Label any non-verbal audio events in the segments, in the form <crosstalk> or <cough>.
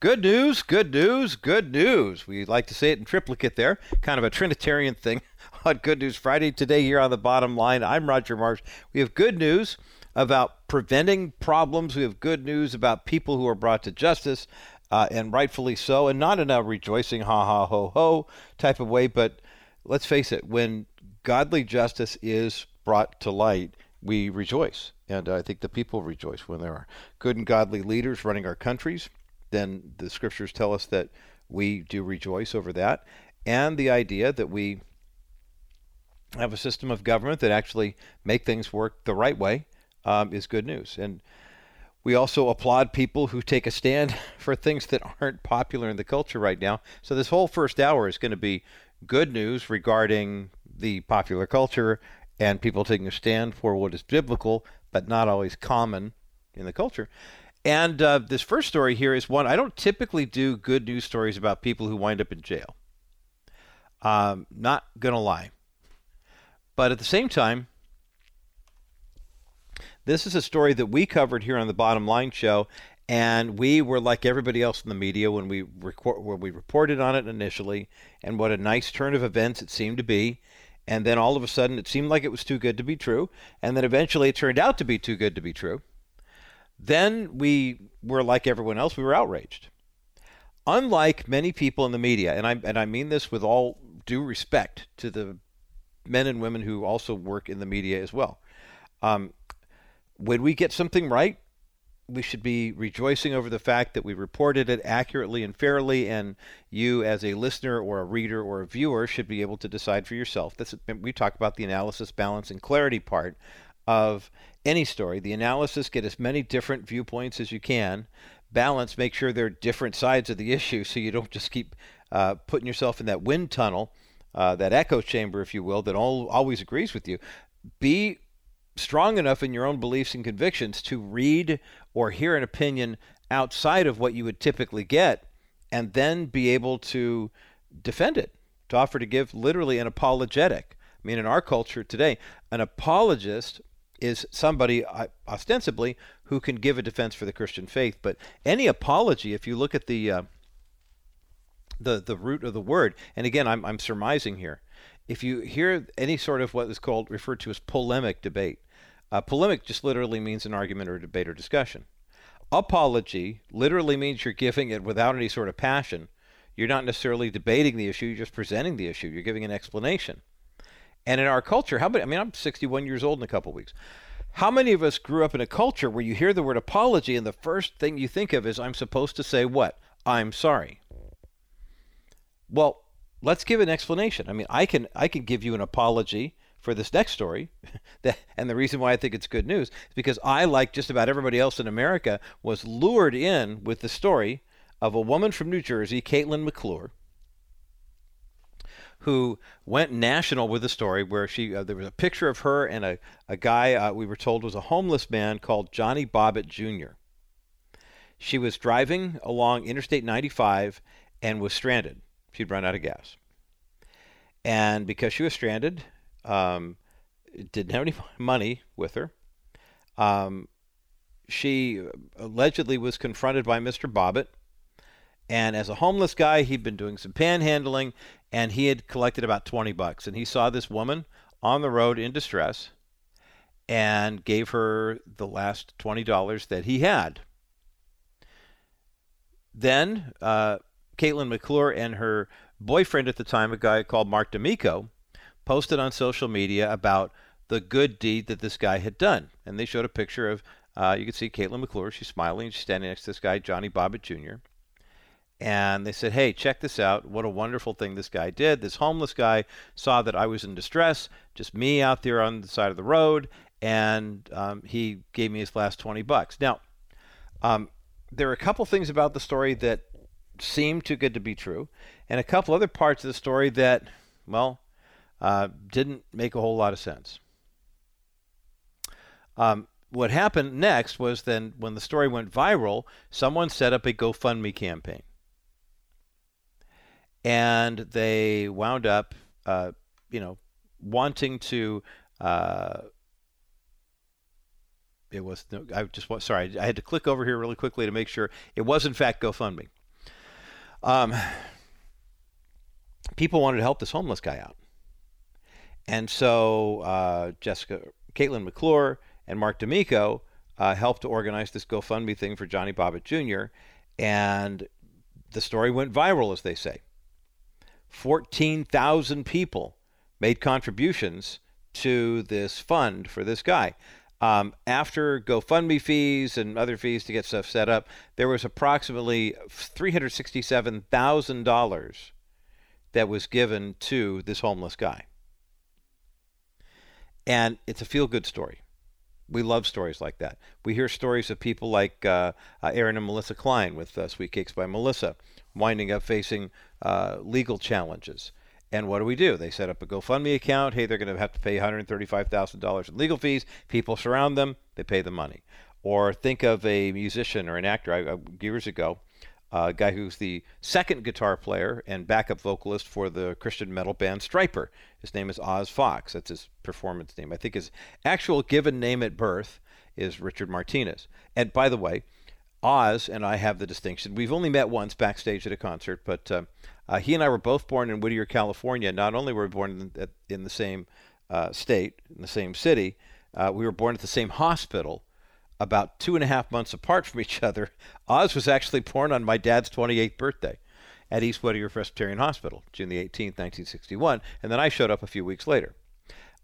Good news, good news, good news. We like to say it in triplicate there, kind of a Trinitarian thing <laughs> on Good News Friday. Today, here on the bottom line, I'm Roger Marsh. We have good news about preventing problems. We have good news about people who are brought to justice, uh, and rightfully so, and not in a rejoicing, ha ha ho ho type of way. But let's face it, when godly justice is brought to light, we rejoice. And I think the people rejoice when there are good and godly leaders running our countries then the scriptures tell us that we do rejoice over that. And the idea that we have a system of government that actually make things work the right way um, is good news. And we also applaud people who take a stand <laughs> for things that aren't popular in the culture right now. So this whole first hour is going to be good news regarding the popular culture and people taking a stand for what is biblical but not always common in the culture. And uh, this first story here is one I don't typically do good news stories about people who wind up in jail. Um, not gonna lie, but at the same time, this is a story that we covered here on the Bottom Line Show, and we were like everybody else in the media when we record when we reported on it initially, and what a nice turn of events it seemed to be. And then all of a sudden, it seemed like it was too good to be true, and then eventually it turned out to be too good to be true. Then we were like everyone else, we were outraged. Unlike many people in the media, and I and I mean this with all due respect to the men and women who also work in the media as well. Um, when we get something right, we should be rejoicing over the fact that we reported it accurately and fairly, and you, as a listener or a reader or a viewer, should be able to decide for yourself. This, we talk about the analysis, balance, and clarity part of any story. The analysis, get as many different viewpoints as you can. Balance, make sure there are different sides of the issue so you don't just keep uh, putting yourself in that wind tunnel, uh, that echo chamber, if you will, that all, always agrees with you. Be strong enough in your own beliefs and convictions to read or hear an opinion outside of what you would typically get and then be able to defend it, to offer to give literally an apologetic. I mean, in our culture today, an apologist is somebody uh, ostensibly who can give a defense for the Christian faith. But any apology, if you look at the uh, the the root of the word, and again, I'm I'm surmising here. If you hear any sort of what is called referred to as polemic debate, uh, polemic just literally means an argument or debate or discussion. Apology literally means you're giving it without any sort of passion. You're not necessarily debating the issue; you're just presenting the issue. You're giving an explanation. And in our culture, how many? I mean, I'm 61 years old in a couple weeks. How many of us grew up in a culture where you hear the word apology and the first thing you think of is I'm supposed to say what? I'm sorry. Well, let's give an explanation. I mean, I can I can give you an apology for this next story, <laughs> that, and the reason why I think it's good news is because I, like just about everybody else in America, was lured in with the story of a woman from New Jersey, Katelyn McClure, who went national with the story where she uh, there was a picture of her and a, a guy uh, we were told was a homeless man called Johnny Bobbitt Jr. She was driving along Interstate 95 and was stranded. She'd run out of gas. And because she was stranded, um, didn't have any <laughs> money with her, um, she allegedly was confronted by Mr. Bobbitt and as a homeless guy, he'd been doing some panhandling and he had collected about 20 bucks. And he saw this woman on the road in distress and gave her the last $20 that he had. Then uh, Katelyn McClure and her boyfriend at the time, a guy called Mark D'Amico, posted on social media about the good deed that this guy had done. And they showed a picture of, uh, you can see Katelyn McClure, she's smiling, she's standing next to this guy, Johnny Bobbitt Jr and they said, Hey, check this out. What a wonderful thing this guy did. This homeless guy saw that I was in distress, just me out there on the side of the road, and um, he gave me his last 20 bucks. Now, um, there are a couple things about the story that seem too good to be true, and a couple other parts of the story that, well, uh, didn't make a whole lot of sense. Um, what happened next was then when the story went viral, someone set up a GoFundMe campaign and they wound up, uh, you know, wanting to. Uh, it was I just sorry I had to click over here really quickly to make sure it was in fact GoFundMe. Um, people wanted to help this homeless guy out. And so uh, Jessica, Katelyn McClure, and Mark D'Amico uh, helped to organize this GoFundMe thing for Johnny Bobbitt Jr. And the story went viral, as they say. 14,000 people made contributions to this fund for this guy. Um, after GoFundMe fees and other fees to get stuff set up, there was approximately $367,000 that was given to this homeless guy. And it's a feel good story. We love stories like that. We hear stories of people like uh, uh, Aaron and Melissa Klein with uh, Sweet Cakes by Melissa winding up facing uh, legal challenges. And what do we do? They set up a GoFundMe account. Hey, they're going to have to pay $135,000 in legal fees. People surround them, they pay the money. Or think of a musician or an actor. I, I, years ago, a guy who's the second guitar player and backup vocalist for the Christian metal band Stryper. His name is Oz Fox. That's his performance name. I think his actual given name at birth is Richard Martinez. And by the way, Oz and I have the distinction. We've only met once backstage at a concert, but uh, uh, he and I were both born in Whittier, California. Not only were we born in, in the same uh, state, in the same city, uh, we were born at the same hospital about two and a half months apart from each other. Oz was actually born on my dad's 28th birthday at East Whittier Presbyterian Hospital, June the 18th, 1961, and then I showed up a few weeks later.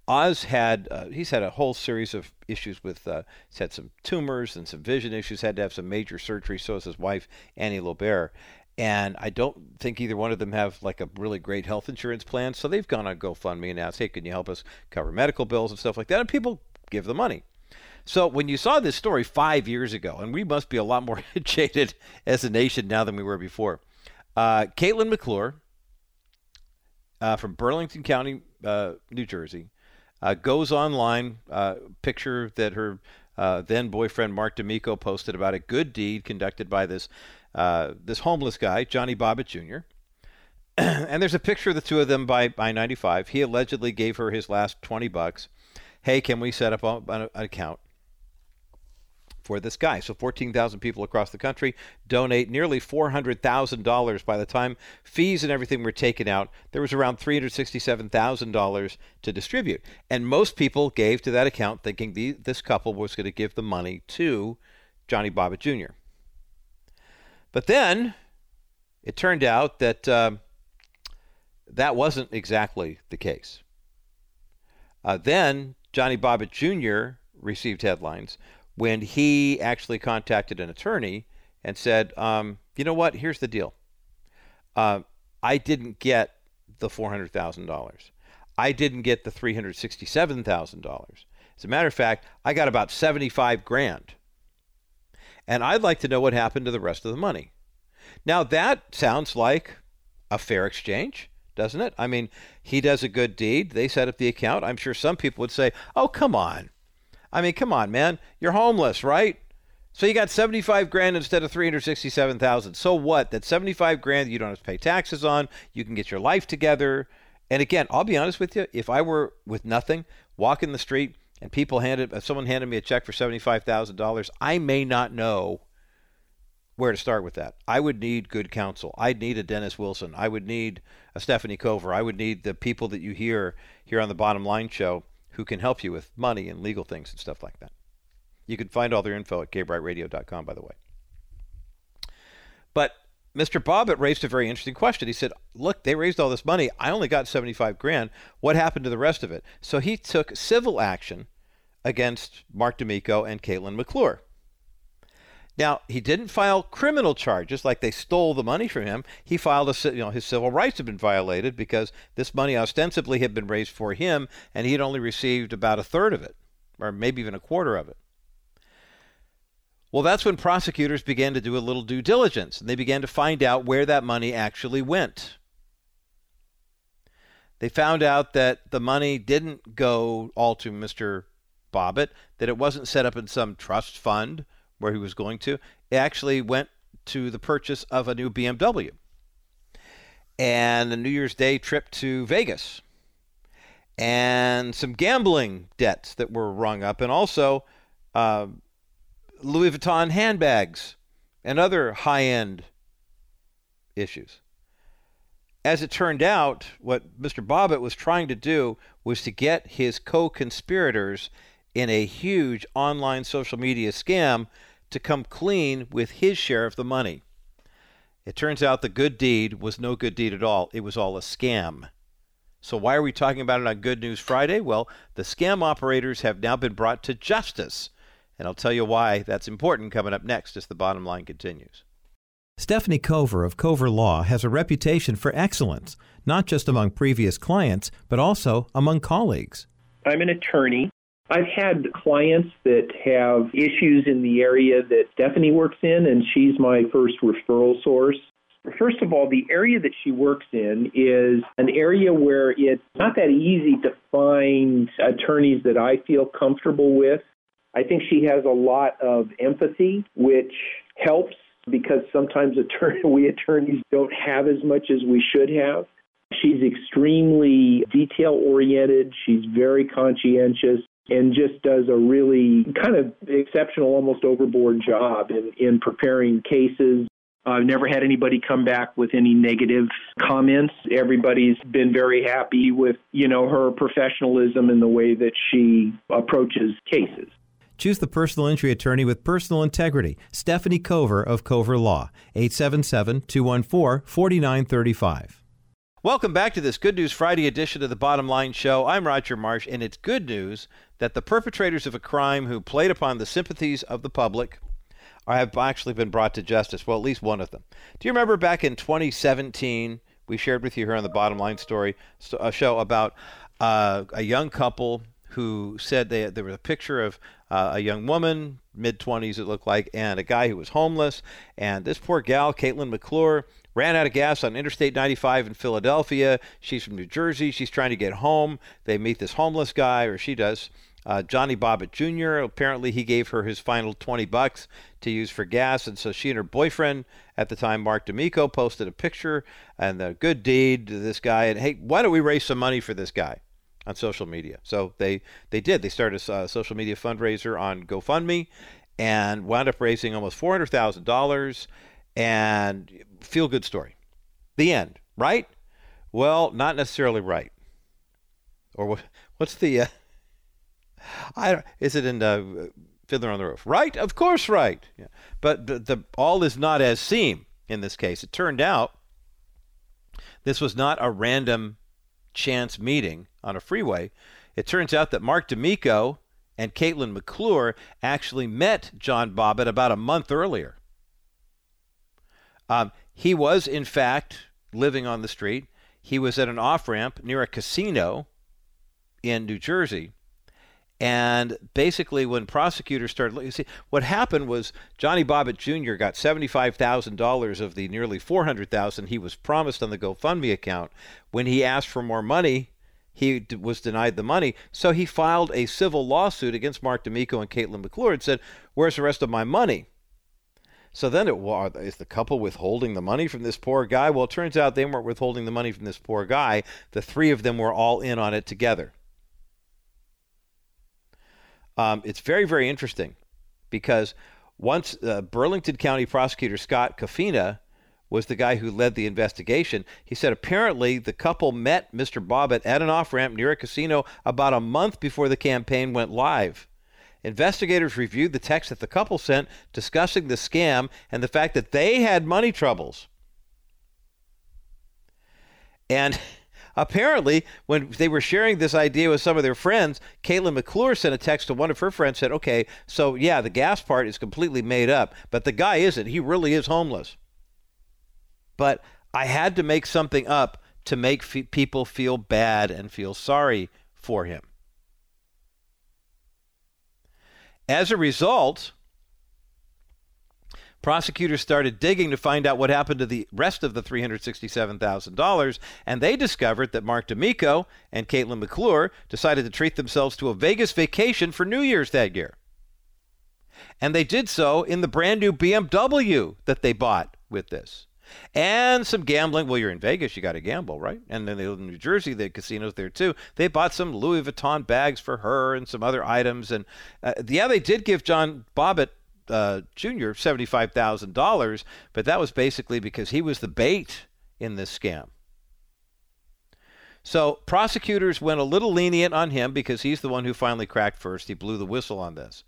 Oz had uh, he's had a whole series of issues with uh, he's had some tumors and some vision issues. Had to have some major surgery. So has his wife Annie Lobert, and I don't think either one of them have like a really great health insurance plan. So they've gone on GoFundMe and asked, "Hey, can you help us cover medical bills and stuff like that?" And people give the money. So when you saw this story five years ago, and we must be a lot more <laughs> jaded as a nation now than we were before, uh, Katelyn McClure uh, from Burlington County, uh, New Jersey, uh, goes online, uh, picture that her uh, then boyfriend Mark D'Amico posted about a good deed conducted by this uh, this homeless guy, Johnny Bobbitt Jr. <clears throat> and there's a picture of the two of them by I 95. He allegedly gave her his last 20 bucks. Hey, can we set up an account? For this guy. So 14,000 people across the country donate nearly $400,000 by the time fees and everything were taken out. There was around $367,000 to distribute. And most people gave to that account thinking the, this couple was going to give the money to Johnny Bobbitt Jr. But then it turned out that uh, that wasn't exactly the case. Uh, then Johnny Bobbitt Jr. received headlines when he actually contacted an attorney and said, um, you know what, here's the deal. Uh, I didn't get the $400,000. I didn't get the $367,000. As a matter of fact, I got about 75 grand. And I'd like to know what happened to the rest of the money. Now, that sounds like a fair exchange, doesn't it? I mean, he does a good deed. They set up the account. I'm sure some people would say, oh, come on. I mean, come on, man. You're homeless, right? So you got 75 grand instead of 367,000. So what? That 75 grand you don't have to pay taxes on. You can get your life together. And again, I'll be honest with you, if I were with nothing, walking the street and people handed if someone handed me a check for $75,000, I may not know where to start with that. I would need good counsel. I'd need a Dennis Wilson. I would need a Stephanie Cover. I would need the people that you hear here on the Bottom Line show who can help you with money and legal things and stuff like that. You can find all their info at gaybrightradio.com, by the way. But Mr. Bobbitt raised a very interesting question. He said, "Look, they raised all this money. I only got 75 grand. What happened to the rest of it?" So he took civil action against Mark D'Amico and Katelyn McClure. Now, he didn't file criminal charges like they stole the money from him. He filed a, you know, his civil rights had been violated because this money ostensibly had been raised for him and he had only received about a third of it, or maybe even a quarter of it. Well, that's when prosecutors began to do a little due diligence and they began to find out where that money actually went. They found out that the money didn't go all to Mr. Bobbitt, that it wasn't set up in some trust fund where he was going to, actually went to the purchase of a new BMW and a New Year's Day trip to Vegas and some gambling debts that were rung up, and also uh, Louis Vuitton handbags and other high end issues. As it turned out, what Mr. Bobbitt was trying to do was to get his co conspirators in a huge online social media scam to come clean with his share of the money. It turns out the good deed was no good deed at all. It was all a scam. So, why are we talking about it on Good News Friday? Well, the scam operators have now been brought to justice. And I'll tell you why that's important coming up next as the bottom line continues. Stephanie Cover of Cover Law has a reputation for excellence, not just among previous clients, but also among colleagues. I'm an attorney. I've had clients that have issues in the area that Stephanie works in, and she's my first referral source. First of all, the area that she works in is an area where it's not that easy to find attorneys that I feel comfortable with. I think she has a lot of empathy, which helps because sometimes attorney, <laughs> we attorneys don't have as much as we should have. She's extremely detail oriented, she's very conscientious, and just does a really kind of exceptional, almost overboard job in, in preparing cases. I've never had anybody come back with any negative comments. Everybody's been very happy with, you know, her professionalism and the way that she approaches cases. Choose the personal injury attorney with personal integrity. Stephanie Cover of Cover Law, 877 214 4935. Welcome back to this Good News Friday edition of the Bottom Line Show. I'm Roger Marsh, and it's good news that the perpetrators of a crime who played upon the sympathies of the public have actually been brought to justice. Well, at least one of them. Do you remember back in 2017, we shared with you here on the Bottom Line Story a show about uh, a young couple who said they, there was a picture of uh, a young woman, mid 20s it looked like, and a guy who was homeless. And this poor gal, Katelyn McClure, ran out of gas on Interstate 95 in Philadelphia. She's from New Jersey. She's trying to get home. They meet this homeless guy, or she does. Uh, Johnny Bobbitt Jr. Apparently, he gave her his final 20 bucks to use for gas, and so she and her boyfriend at the time, Mark D'Amico, posted a picture and the good deed to this guy. And hey, why don't we raise some money for this guy? on social media. So they they did. They started a social media fundraiser on GoFundMe, and wound up raising almost four hundred thousand dollars. And feel good story. The end. Right? Well, not necessarily right. Or what? What's the? Uh, I don't, is it in uh, Fiddler on the Roof? Right? Of course, right. Yeah. But the, the all is not as seem in this case. It turned out this was not a random chance meeting on a freeway. It turns out that Mark D'Amico and Katelyn McClure actually met John Bobbitt about a month earlier. Um, he was, in fact, living on the street. He was at an off ramp near a casino in New Jersey. And basically, when prosecutors started looking, see, what happened was Johnny Bobbitt Jr. got $75,000 of the nearly $400,000 he was promised on the GoFundMe account. When he asked for more money, he d- was denied the money. So he filed a civil lawsuit against Mark D'Amico and Katelyn McClure and said, Where's the rest of my money? So then it well, is the couple withholding the money from this poor guy? Well, it turns out they weren't withholding the money from this poor guy. The three of them were all in on it together. Um, it's very, very interesting because once uh, Burlington County Prosecutor Scott Coffina was the guy who led the investigation. He said apparently the couple met Mr. Bobbitt at an off ramp near a casino about a month before the campaign went live. Investigators reviewed the text that the couple sent discussing the scam and the fact that they had money troubles. And <laughs> apparently, when they were sharing this idea with some of their friends, Katelyn McClure sent a text to one of her friends said, "Okay, so yeah, the gas part is completely made up, but the guy isn't. He really is homeless." But I had to make something up to make people feel bad and feel sorry for him. As a result, prosecutors started digging to find out what happened to the rest of the $367,000, and they discovered that Mark D'Amico and Katelyn McClure decided to treat themselves to a Vegas vacation for New Year's that year. And they did so in the brand new BMW that they bought with this and some gambling. Well, you're in Vegas, you got to gamble, right? And then they live in New Jersey, the casinos there too. They bought some Louis Vuitton bags for her and some other items. And uh, yeah, they did give John Bobbitt uh, Jr. $75,000, but that was basically because he was the bait in this scam. So prosecutors went a little lenient on him because he's the one who finally cracked first. He blew the whistle on this.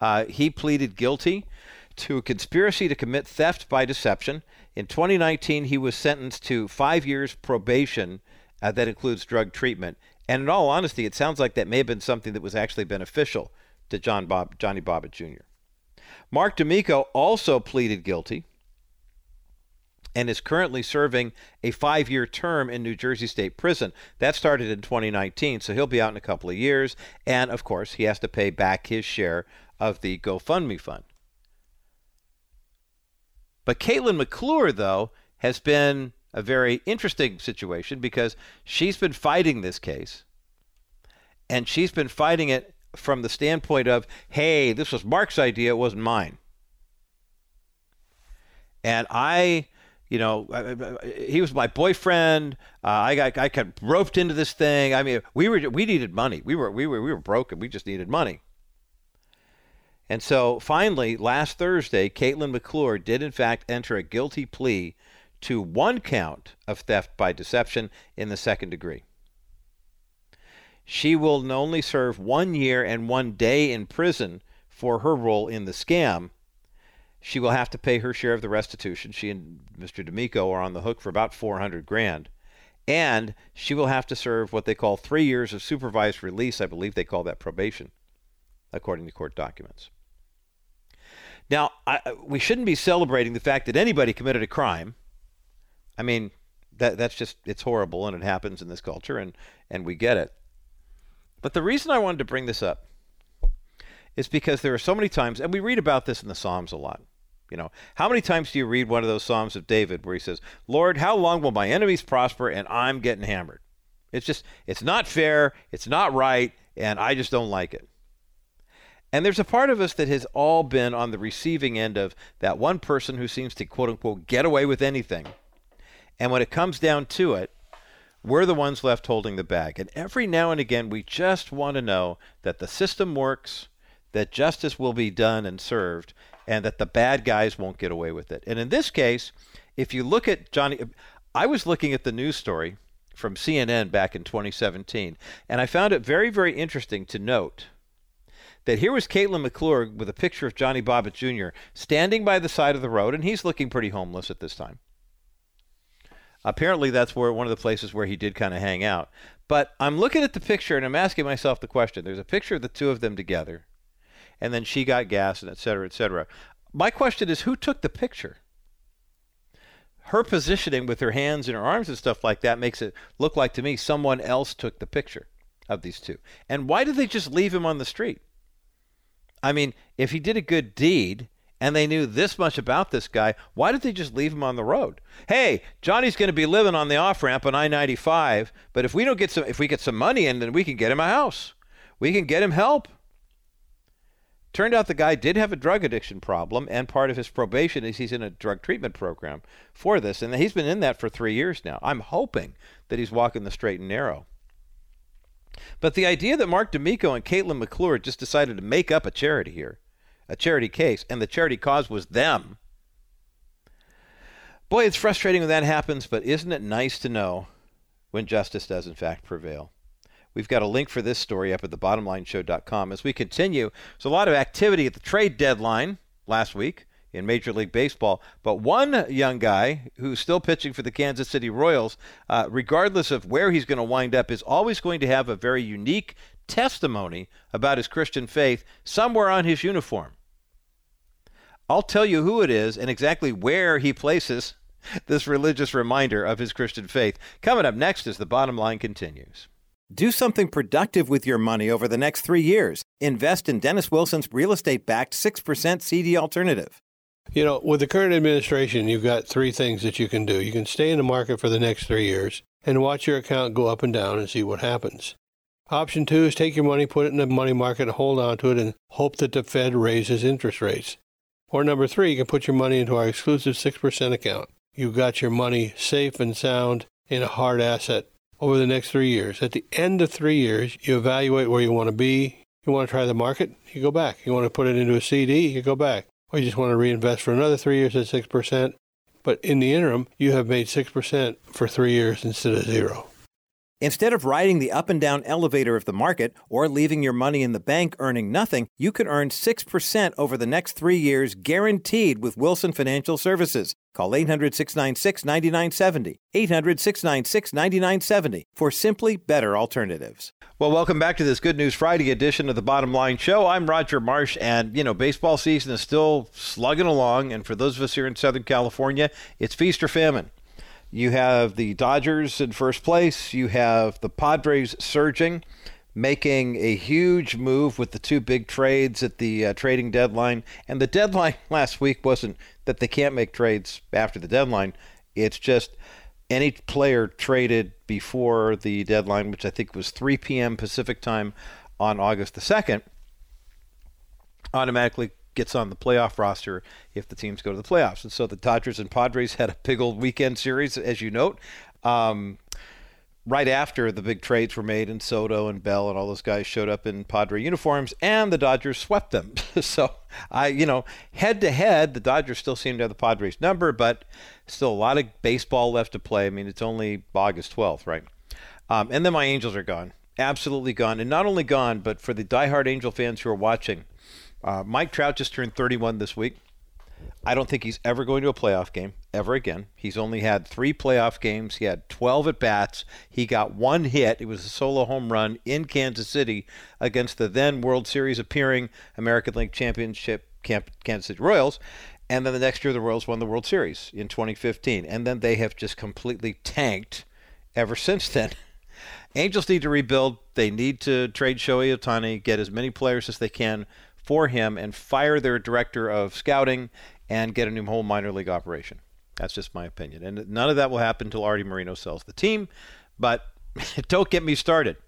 Uh, he pleaded guilty to a conspiracy to commit theft by deception. In 2019, he was sentenced to five years probation uh, that includes drug treatment. And in all honesty, it sounds like that may have been something that was actually beneficial to John Bob, Johnny Bobbitt Jr. Mark D'Amico also pleaded guilty and is currently serving a five year term in New Jersey State Prison. That started in 2019, so he'll be out in a couple of years. And of course, he has to pay back his share of the GoFundMe fund. But Katelyn McClure, though, has been a very interesting situation because she's been fighting this case. And she's been fighting it from the standpoint of, hey, this was Mark's idea, it wasn't mine. And I you know, he was my boyfriend. Uh, I got I got roped into this thing. I mean, we were we needed money. We were we were we were broken. We just needed money. And so finally, last Thursday, Katelyn McClure did in fact enter a guilty plea to one count of theft by deception in the second degree. She will only serve one year and one day in prison for her role in the scam she will have to pay her share of the restitution. She and Mr. D'Amico are on the hook for about 400 grand. And she will have to serve what they call three years of supervised release. I believe they call that probation, according to court documents. Now, I, we shouldn't be celebrating the fact that anybody committed a crime. I mean, that that's just it's horrible and it happens in this culture and and we get it. But the reason I wanted to bring this up is because there are so many times and we read about this in the Psalms a lot. You know, how many times do you read one of those Psalms of David where he says, Lord, how long will my enemies prosper and I'm getting hammered? It's just, it's not fair, it's not right, and I just don't like it. And there's a part of us that has all been on the receiving end of that one person who seems to quote unquote get away with anything. And when it comes down to it, we're the ones left holding the bag. And every now and again, we just want to know that the system works, that justice will be done and served, and that the bad guys won't get away with it. And in this case, if you look at Johnny, I was looking at the news story from CNN back in 2017, and I found it very, very interesting to note that here was Katelyn McClure with a picture of Johnny Bobbitt Jr. standing by the side of the road, and he's looking pretty homeless at this time. Apparently, that's where one of the places where he did kind of hang out. But I'm looking at the picture and I'm asking myself the question. There's a picture of the two of them together and then she got gas and et cetera, et cetera. My question is who took the picture? Her positioning with her hands in her arms and stuff like that makes it look like to me someone else took the picture of these two. And why did they just leave him on the street? I mean, if he did a good deed and they knew this much about this guy, why did they just leave him on the road? Hey, Johnny's going to be living on the off ramp on I-95, but if we don't get some, if we get some money in, then we can get him a house. We can get him help. Turned out the guy did have a drug addiction problem, and part of his probation is he's in a drug treatment program for this, and he's been in that for three years now. I'm hoping that he's walking the straight and narrow. But the idea that Mark D'Amico and Katelyn McClure just decided to make up a charity here, a charity case, and the charity cause was them. Boy, it's frustrating when that happens, but isn't it nice to know when justice does in fact prevail? We've got a link for this story up at thebottomlineshow.com. As we continue, there's a lot of activity at the trade deadline last week in Major League Baseball. But one young guy who's still pitching for the Kansas City Royals, uh, regardless of where he's going to wind up, is always going to have a very unique testimony about his Christian faith somewhere on his uniform. I'll tell you who it is and exactly where he places <laughs> this religious reminder of his Christian faith. Coming up next as the bottom line continues. Do something productive with your money over the next three years. Invest in Dennis Wilson's real estate backed 6% CD alternative. You know, with the current administration, you've got three things that you can do. You can stay in the market for the next three years and watch your account go up and down and see what happens. Option two is take your money, put it in the money market, and hold on to it and hope that the Fed raises interest rates. Or number three, you can put your money into our exclusive 6% account. You've got your money safe and sound in a hard asset over the next three years. At the end of three years, you evaluate where you want to be. You want to try the market, you go back. You want to put it into a CD, you go back. Or you just want to reinvest for another three years at 6%. But in the interim, you have made 6% for three years instead of zero. Instead of riding the up and down elevator of the market or leaving your money in the bank earning nothing, you could earn 6% over the next three years guaranteed with Wilson Financial Services. Call 800 696 9970. 800 696 9970 for simply better alternatives. Well, welcome back to this Good News Friday edition of the Bottom Line Show. I'm Roger Marsh, and you know, baseball season is still slugging along. And for those of us here in Southern California, it's feast or famine. You have the Dodgers in first place. You have the Padres surging, making a huge move with the two big trades at the uh, trading deadline. And the deadline <laughs> last week wasn't that they can't make trades after the deadline. It's just any player traded before the deadline, which I think was 3 p.m. Pacific time on August the 2nd, automatically gets on the playoff roster if the teams go to the playoffs. And so the Dodgers and Padres had a big old weekend series, as you note. Um, right after the big trades were made and Soto and Bell and all those guys showed up in Padre uniforms and the Dodgers swept them. <laughs> so I, you know, head to head, the Dodgers still seem to have the Padres number, but still a lot of baseball left to play. I mean, it's only August 12th, right? Um, and then my Angels are gone, absolutely gone. And not only gone, but for the diehard Angel fans who are watching, uh, Mike Trout just turned 31 this week. I don't think he's ever going to a playoff game ever again. He's only had three playoff games. He had 12 at bats. He got one hit. It was a solo home run in Kansas City against the then World Series appearing American League Championship Kansas City Royals. And then the next year, the Royals won the World Series in 2015. And then they have just completely tanked ever since then. <laughs> Angels need to rebuild. They need to trade Shohei Ohtani, get as many players as they can for him and fire their director of scouting and get a new whole minor league operation. That's just my opinion. And none of that will happen until Arte Moreno sells the team. But <laughs> don't get me started.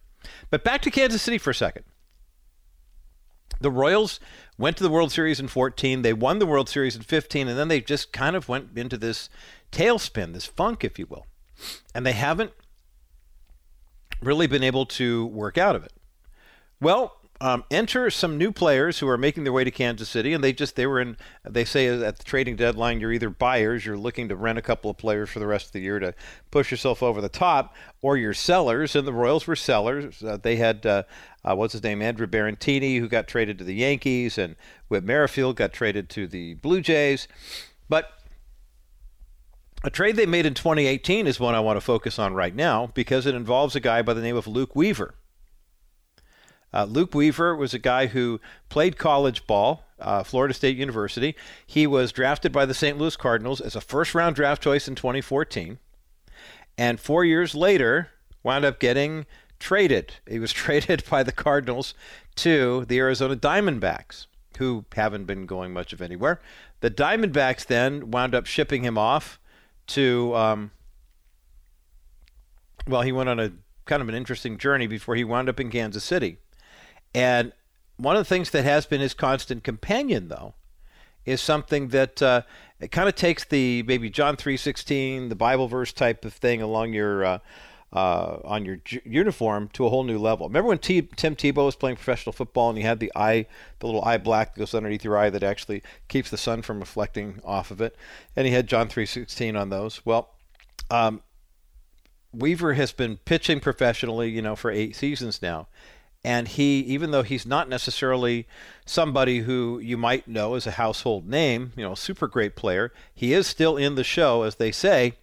But back to Kansas City for a second. The Royals went to the World Series in 14. They won the World Series in 15, and then they just kind of went into this tailspin, this funk, if you will. And they haven't really been able to work out of it. Well, um, enter some new players who are making their way to Kansas City, and they just they were in. They say at the trading deadline, you're either buyers, you're looking to rent a couple of players for the rest of the year to push yourself over the top, or you're sellers. And the Royals were sellers. Uh, they had uh, uh, what's his name, Andrew Benintendi, who got traded to the Yankees, and Whit Merrifield got traded to the Blue Jays. But a trade they made in 2018 is one I want to focus on right now because it involves a guy by the name of Luke Weaver. Uh, Luke Weaver was a guy who played college ball, uh, Florida State University. He was drafted by the St. Louis Cardinals as a first round draft choice in 2014. And four years later, wound up getting traded. He was <laughs> traded by the Cardinals to the Arizona Diamondbacks, who haven't been going much of anywhere. The Diamondbacks then wound up shipping him off to, um, well, he went on a kind of an interesting journey before he wound up in Kansas City. And one of the things that has been his constant companion, though, is something that uh, it kind of takes the maybe John three sixteen, the Bible verse type of thing along your uh, uh, on your uniform to a whole new level. Remember when T- Tim Tebow was playing professional football and he had the eye, the little eye black that goes underneath your eye that actually keeps the sun from reflecting off of it, and he had John three sixteen on those. Well. Um, Weaver has been pitching professionally, you know, for eight seasons now, and he even though he's not necessarily somebody who you might know as a household name you know super great player he is still in the show as they say.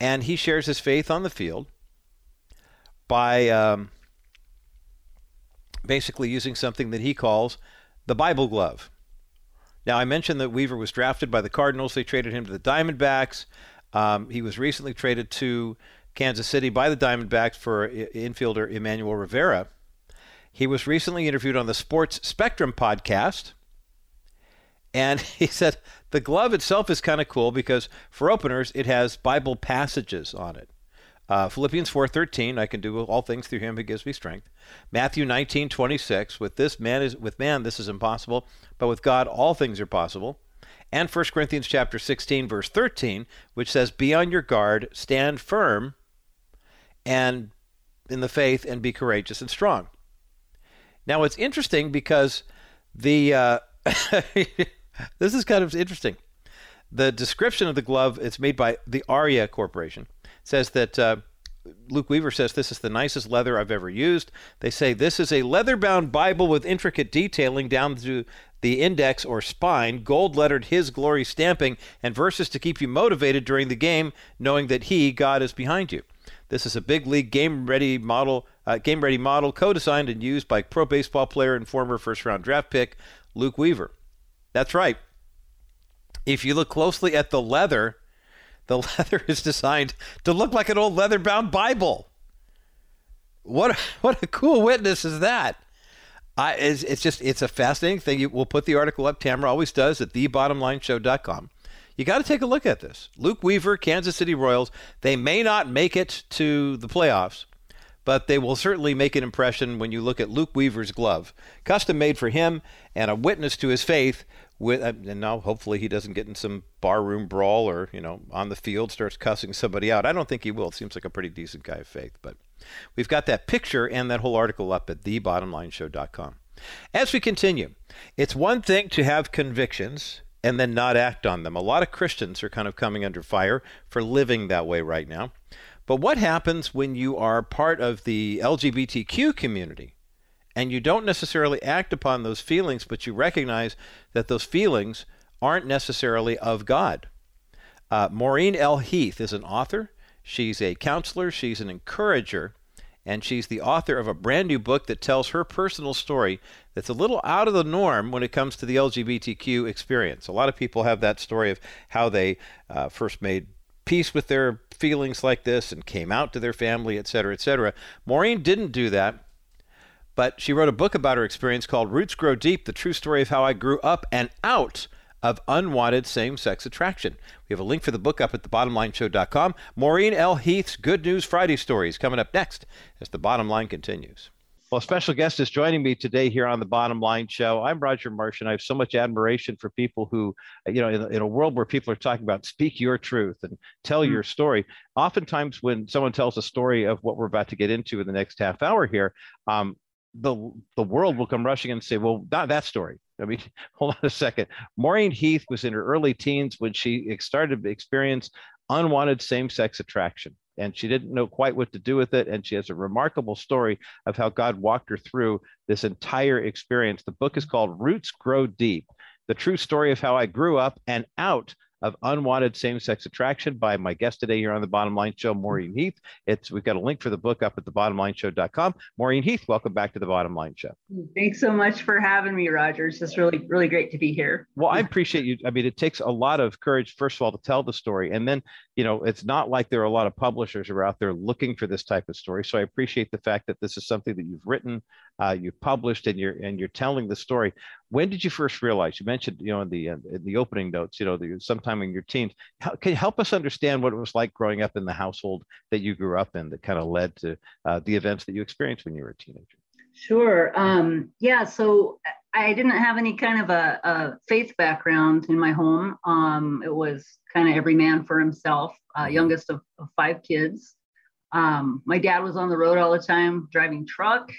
And he shares his faith on the field by um, basically using something that he calls the bible glove. Now i mentioned that weaver was drafted by the cardinals. They traded him to the diamondbacks. Um, he was recently traded to kansas city by the diamondbacks for infielder emmanuel rivera he was recently interviewed on the Sports Spectrum podcast. And <laughs> he said the glove itself is kind of cool because for openers, it has Bible passages on it. Uh, Philippians 4:13, I can do all things through him who gives me strength. Matthew 19:26, with this man is with man this is impossible, but with God all things are possible. And 1 Corinthians chapter 16 verse 13, which says be on your guard, stand firm and in the faith and be courageous and strong. Now it's interesting because the uh, <laughs> this is kind of interesting. The description of the glove, it's made by the Aria Corporation, says that uh, Luke Weaver says this is the nicest leather I've ever used. They say this is a leather bound Bible with intricate detailing down to the index or spine, gold lettered His glory stamping, and verses to keep you motivated during the game, knowing that He, God, is behind you. This is a big league game ready model, uh, game ready model, co-designed and used by pro baseball player and former first round draft pick Luke Weaver. That's right. If you look closely at the leather, the <laughs> leather is designed to look like an old leather bound Bible. What what a cool witness is that? I, it's, it's just it's a fascinating thing. You, we'll put the article up. Tamara always does at thebottomlineshow.com. You got to take a look at this. Luke Weaver, Kansas City Royals. They may not make it to the playoffs, but they will certainly make an impression when you look at Luke Weaver's glove, custom made for him and a witness to his faith with uh, and now hopefully he doesn't get in some barroom brawl or you know on the field starts cussing somebody out. I don't think he will. It seems like a pretty decent guy of faith, but we've got that picture and that whole article up at thebottomlineshow.com. As we continue, it's one thing to have convictions and then not act on them. A lot of Christians are kind of coming under fire for living that way right now. But what happens when you are part of the LGBTQ community and you don't necessarily act upon those feelings, but you recognize that those feelings aren't necessarily of God. Uh, Maureen L. Heath is an author. She's a counselor. She's an encourager. And she's the author of a brand new book that tells her personal story that's a little out of the norm when it comes to the LGBTQ experience. A lot of people have that story of how they uh, first made peace with their feelings like this and came out to their family, et cetera, et cetera. Maureen didn't do that. But she wrote a book about her experience called Roots Grow Deep The True Story of How I Grew Up and Out of Unwanted Same Sex Attraction. We have a link for the book up at thebottomlineshow.com. Maureen L. Heath's Good News Friday stories coming up next as the bottom line continues. Well, a special guest is joining me today here on the Bottom Line Show. I'm Roger Marsh, and I have so much admiration for people who, you know, in, in a world where people are talking about speak your truth and tell mm-hmm. your story. Oftentimes, when someone tells a story of what we're about to get into in the next half hour here, um, the the world will come rushing and say, well, not that story. I mean, <laughs> hold on a second. Maureen Heath was in her early teens when she started to experience unwanted same-sex attraction and she didn't know quite what to do with it. And she has a remarkable story of how god walked her through this entire experience. The book is called roots grow deep the true story of how i grew up and out of unwanted same-sex attraction by my guest today here on the Bottom Line Show, Maureen Heath. It's we've got a link for the book up at thebottomlineshow.com. Maureen Heath, welcome back to the Bottom Line Show. Thanks so much for having me, Rogers. It's really, really great to be here. Well, I appreciate you. I mean, it takes a lot of courage, first of all, to tell the story, and then you know, it's not like there are a lot of publishers who are out there looking for this type of story. So I appreciate the fact that this is something that you've written, uh, you've published, and you're and you're telling the story. When did you first realize? You mentioned, you know, in the uh, in the opening notes, you know, the, sometime in your teens. How, can you help us understand what it was like growing up in the household that you grew up in that kind of led to uh, the events that you experienced when you were a teenager? Sure. Um, yeah. So I didn't have any kind of a, a faith background in my home. Um, it was kind of every man for himself, uh, mm-hmm. youngest of, of, five kids. Um, my dad was on the road all the time driving truck.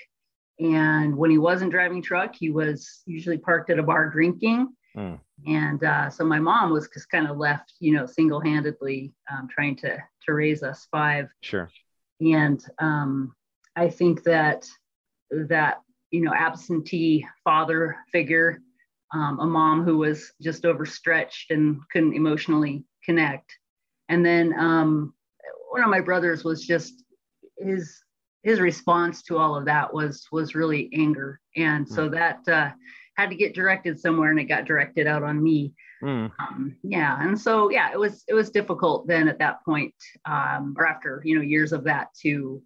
And when he wasn't driving truck, he was usually parked at a bar drinking. Mm. And uh, so my mom was just kind of left, you know, single handedly um, trying to, to raise us five. Sure. And um, I think that that you know absentee father figure um, a mom who was just overstretched and couldn't emotionally connect and then um, one of my brothers was just his his response to all of that was was really anger and so mm. that uh, had to get directed somewhere and it got directed out on me mm. um, yeah and so yeah it was it was difficult then at that point um, or after you know years of that to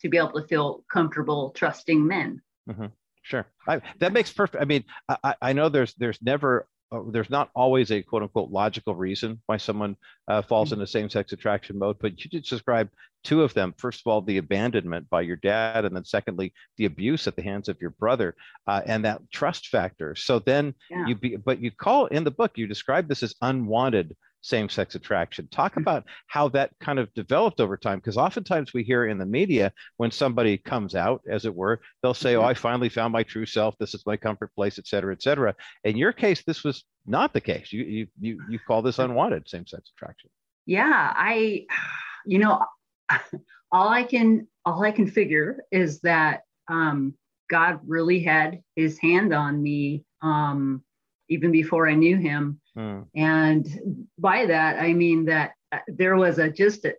to be able to feel comfortable trusting men. Mm-hmm. Sure, I, that makes perfect. I mean, I, I know there's there's never uh, there's not always a quote unquote logical reason why someone uh, falls mm-hmm. into same sex attraction mode, but you did describe two of them. First of all, the abandonment by your dad, and then secondly, the abuse at the hands of your brother, uh, and that trust factor. So then yeah. you be, but you call in the book, you describe this as unwanted same sex attraction. Talk mm. about how that kind of developed over time, because oftentimes we hear in the media when somebody comes out, as it were, they'll say, Oh, mm-hmm. I finally found my true self. This is my comfort place, et cetera, et cetera. In your case, this was not the case. You you you, you call this unwanted same-sex attraction. Yeah, I, <sighs> you know, <laughs> all I can all I can figure is that um, God really had His hand on me um, even before I knew Him, hmm. and by that I mean that uh, there was a just a,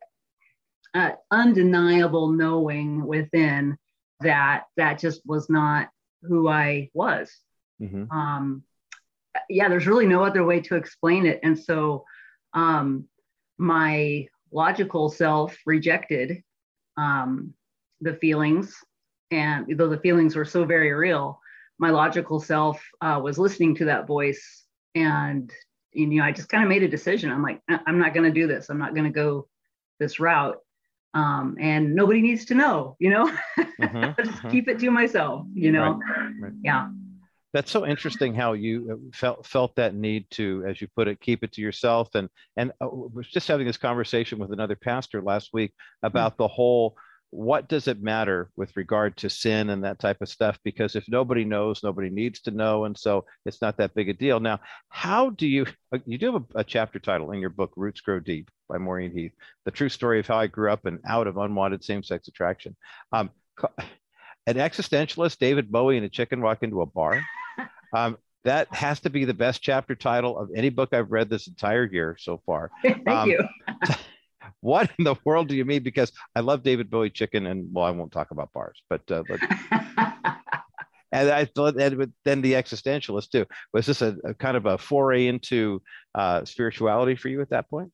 a undeniable knowing within that that just was not who I was. Mm-hmm. Um, yeah, there's really no other way to explain it. And so um, my logical self rejected um, the feelings. And though the feelings were so very real, my logical self uh, was listening to that voice. And, you know, I just kind of made a decision. I'm like, I'm not going to do this. I'm not going to go this route. Um, and nobody needs to know, you know, <laughs> mm-hmm, just mm-hmm. keep it to myself, you know? Right, right. Yeah that's so interesting how you uh, felt felt that need to, as you put it, keep it to yourself. And and I uh, was just having this conversation with another pastor last week hmm. about mm-hmm. the whole what does it matter with regard to sin and that type of stuff because if nobody knows nobody needs to know and so it's not that big a deal now how do you uh, you do have a, a, chapter title in your book roots grow deep by maureen heath the true story of how i grew up and out of unwanted same-sex attraction um, an existentialist david bowie and a chicken walk into a bar <laughs> um, that has to be the best chapter title of any book I've read this entire year so far. <laughs> Thank um, you. <laughs> what in the world do you mean? Because I love David Bowie chicken, and well, I won't talk about bars, but uh, but. <laughs> and I and then the existentialist too. Was this a, a kind of a foray into uh, spirituality for you at that point?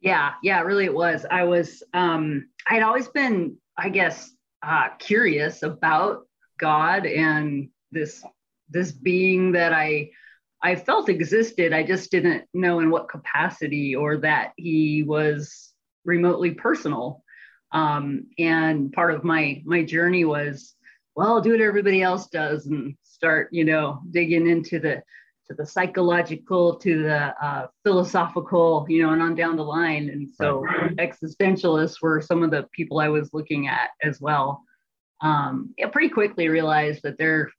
Yeah, yeah, really it was. I was um I'd always been, I guess, uh, curious about God and this this being that I I felt existed. I just didn't know in what capacity or that he was remotely personal. Um, and part of my my journey was, well, I'll do what everybody else does and start, you know, digging into the to the psychological, to the uh, philosophical, you know, and on down the line. And so right. existentialists were some of the people I was looking at as well. Um, I pretty quickly realized that they're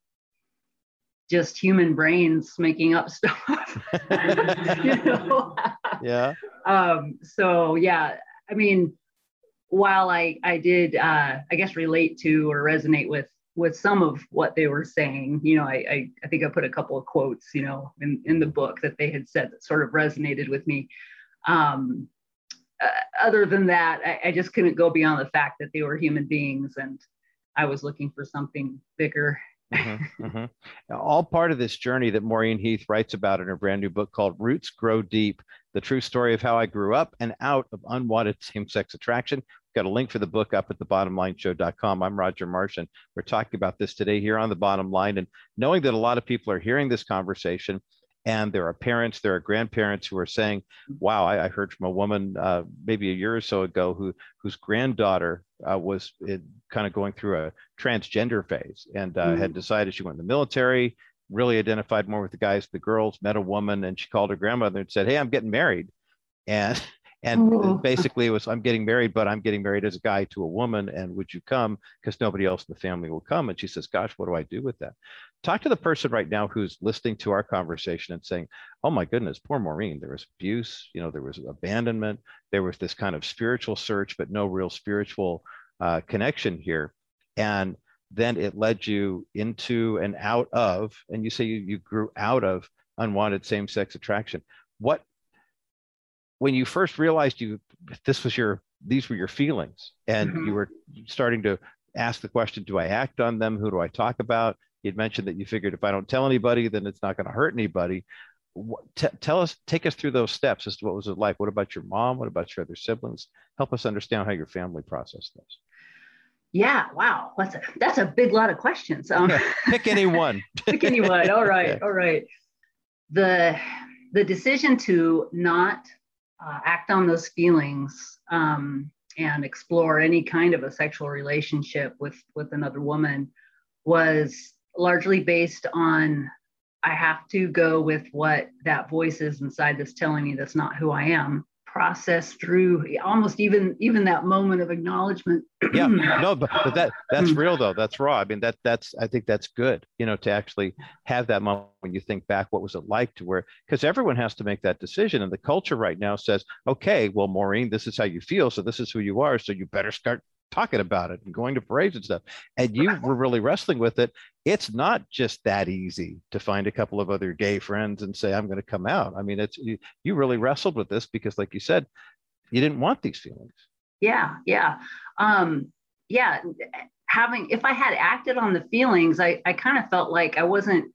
just human brains making up <laughs> stuff. <laughs> you know? Yeah. Um, so yeah, I mean, while I I did uh, I guess relate to or resonate with with some of what they were saying, you know, I, I, I think I put a couple of quotes, you know, in, in the book that they had said that sort of resonated with me. Um, uh, other than that, I, I just couldn't go beyond the fact that they were human beings and I was looking for something bigger mm-hmm, mm-hmm. All part of this journey that Maureen Heath writes about in her brand new book called Roots Grow Deep The True Story of How I Grew Up and Out of Unwanted Same Sex Attraction. We've got a link for the book up at the thebottomlineshow.com. I'm Roger Martian. We're talking about this today here on The Bottom Line. And knowing that a lot of people are hearing this conversation, and there are parents, there are grandparents who are saying, "Wow, I, I heard from a woman uh, maybe a year or so ago who whose granddaughter uh, was kind of going through a transgender phase and uh, mm-hmm. had decided she went in the military, really identified more with the guys, the girls, met a woman, and she called her grandmother and said, "Hey, I'm getting married," and <laughs> and mm-hmm. basically it was i'm getting married but i'm getting married as a guy to a woman and would you come? Because nobody else in the family will come. And she says gosh what do i do with that? Talk to the person right now who's listening to our conversation and saying oh my goodness poor maureen. There was abuse you know there was abandonment. There was this kind of spiritual search but no real spiritual uh, connection here. And then it led you into and out of, and you say you, you grew out of unwanted same sex attraction. What, when you first realized you, this was your, these were your feelings, and mm-hmm. you were starting to ask the question, do I act on them? Who do I talk about? You'd mentioned that you figured if I don't tell anybody, then it's not going to hurt anybody. T- tell us, take us through those steps as to what was it like. What about your mom? What about your other siblings? Help us understand how your family processed this. Yeah, wow, that's a that's a big lot of questions. Um, pick any <laughs> one. pick any one. All right, yeah. all right. The the decision to not uh, act on those feelings um, and explore any kind of a sexual relationship with with another woman was largely based on I have to go with what that voice is inside that's telling me that's not who I am. Process through almost even even that moment of acknowledgement. Yeah. <clears throat> No but, but that that's hmm. real though. That's raw. I mean that that's i think that's good you know to actually have that moment when you think back what was it like to where because everyone has to make that decision and the culture right now says okay well maureen this is how you feel so this is who you are so you better start talking about it and going to parades and stuff. And you were really wrestling with it. It's not just that easy to find a couple of other gay friends and say, I'm going to come out. I mean, it's you, you really wrestled with this because, like you said, you didn't want these feelings. Yeah, yeah. Um, yeah. Having if I had acted on the feelings, I, I kind of felt like I wasn't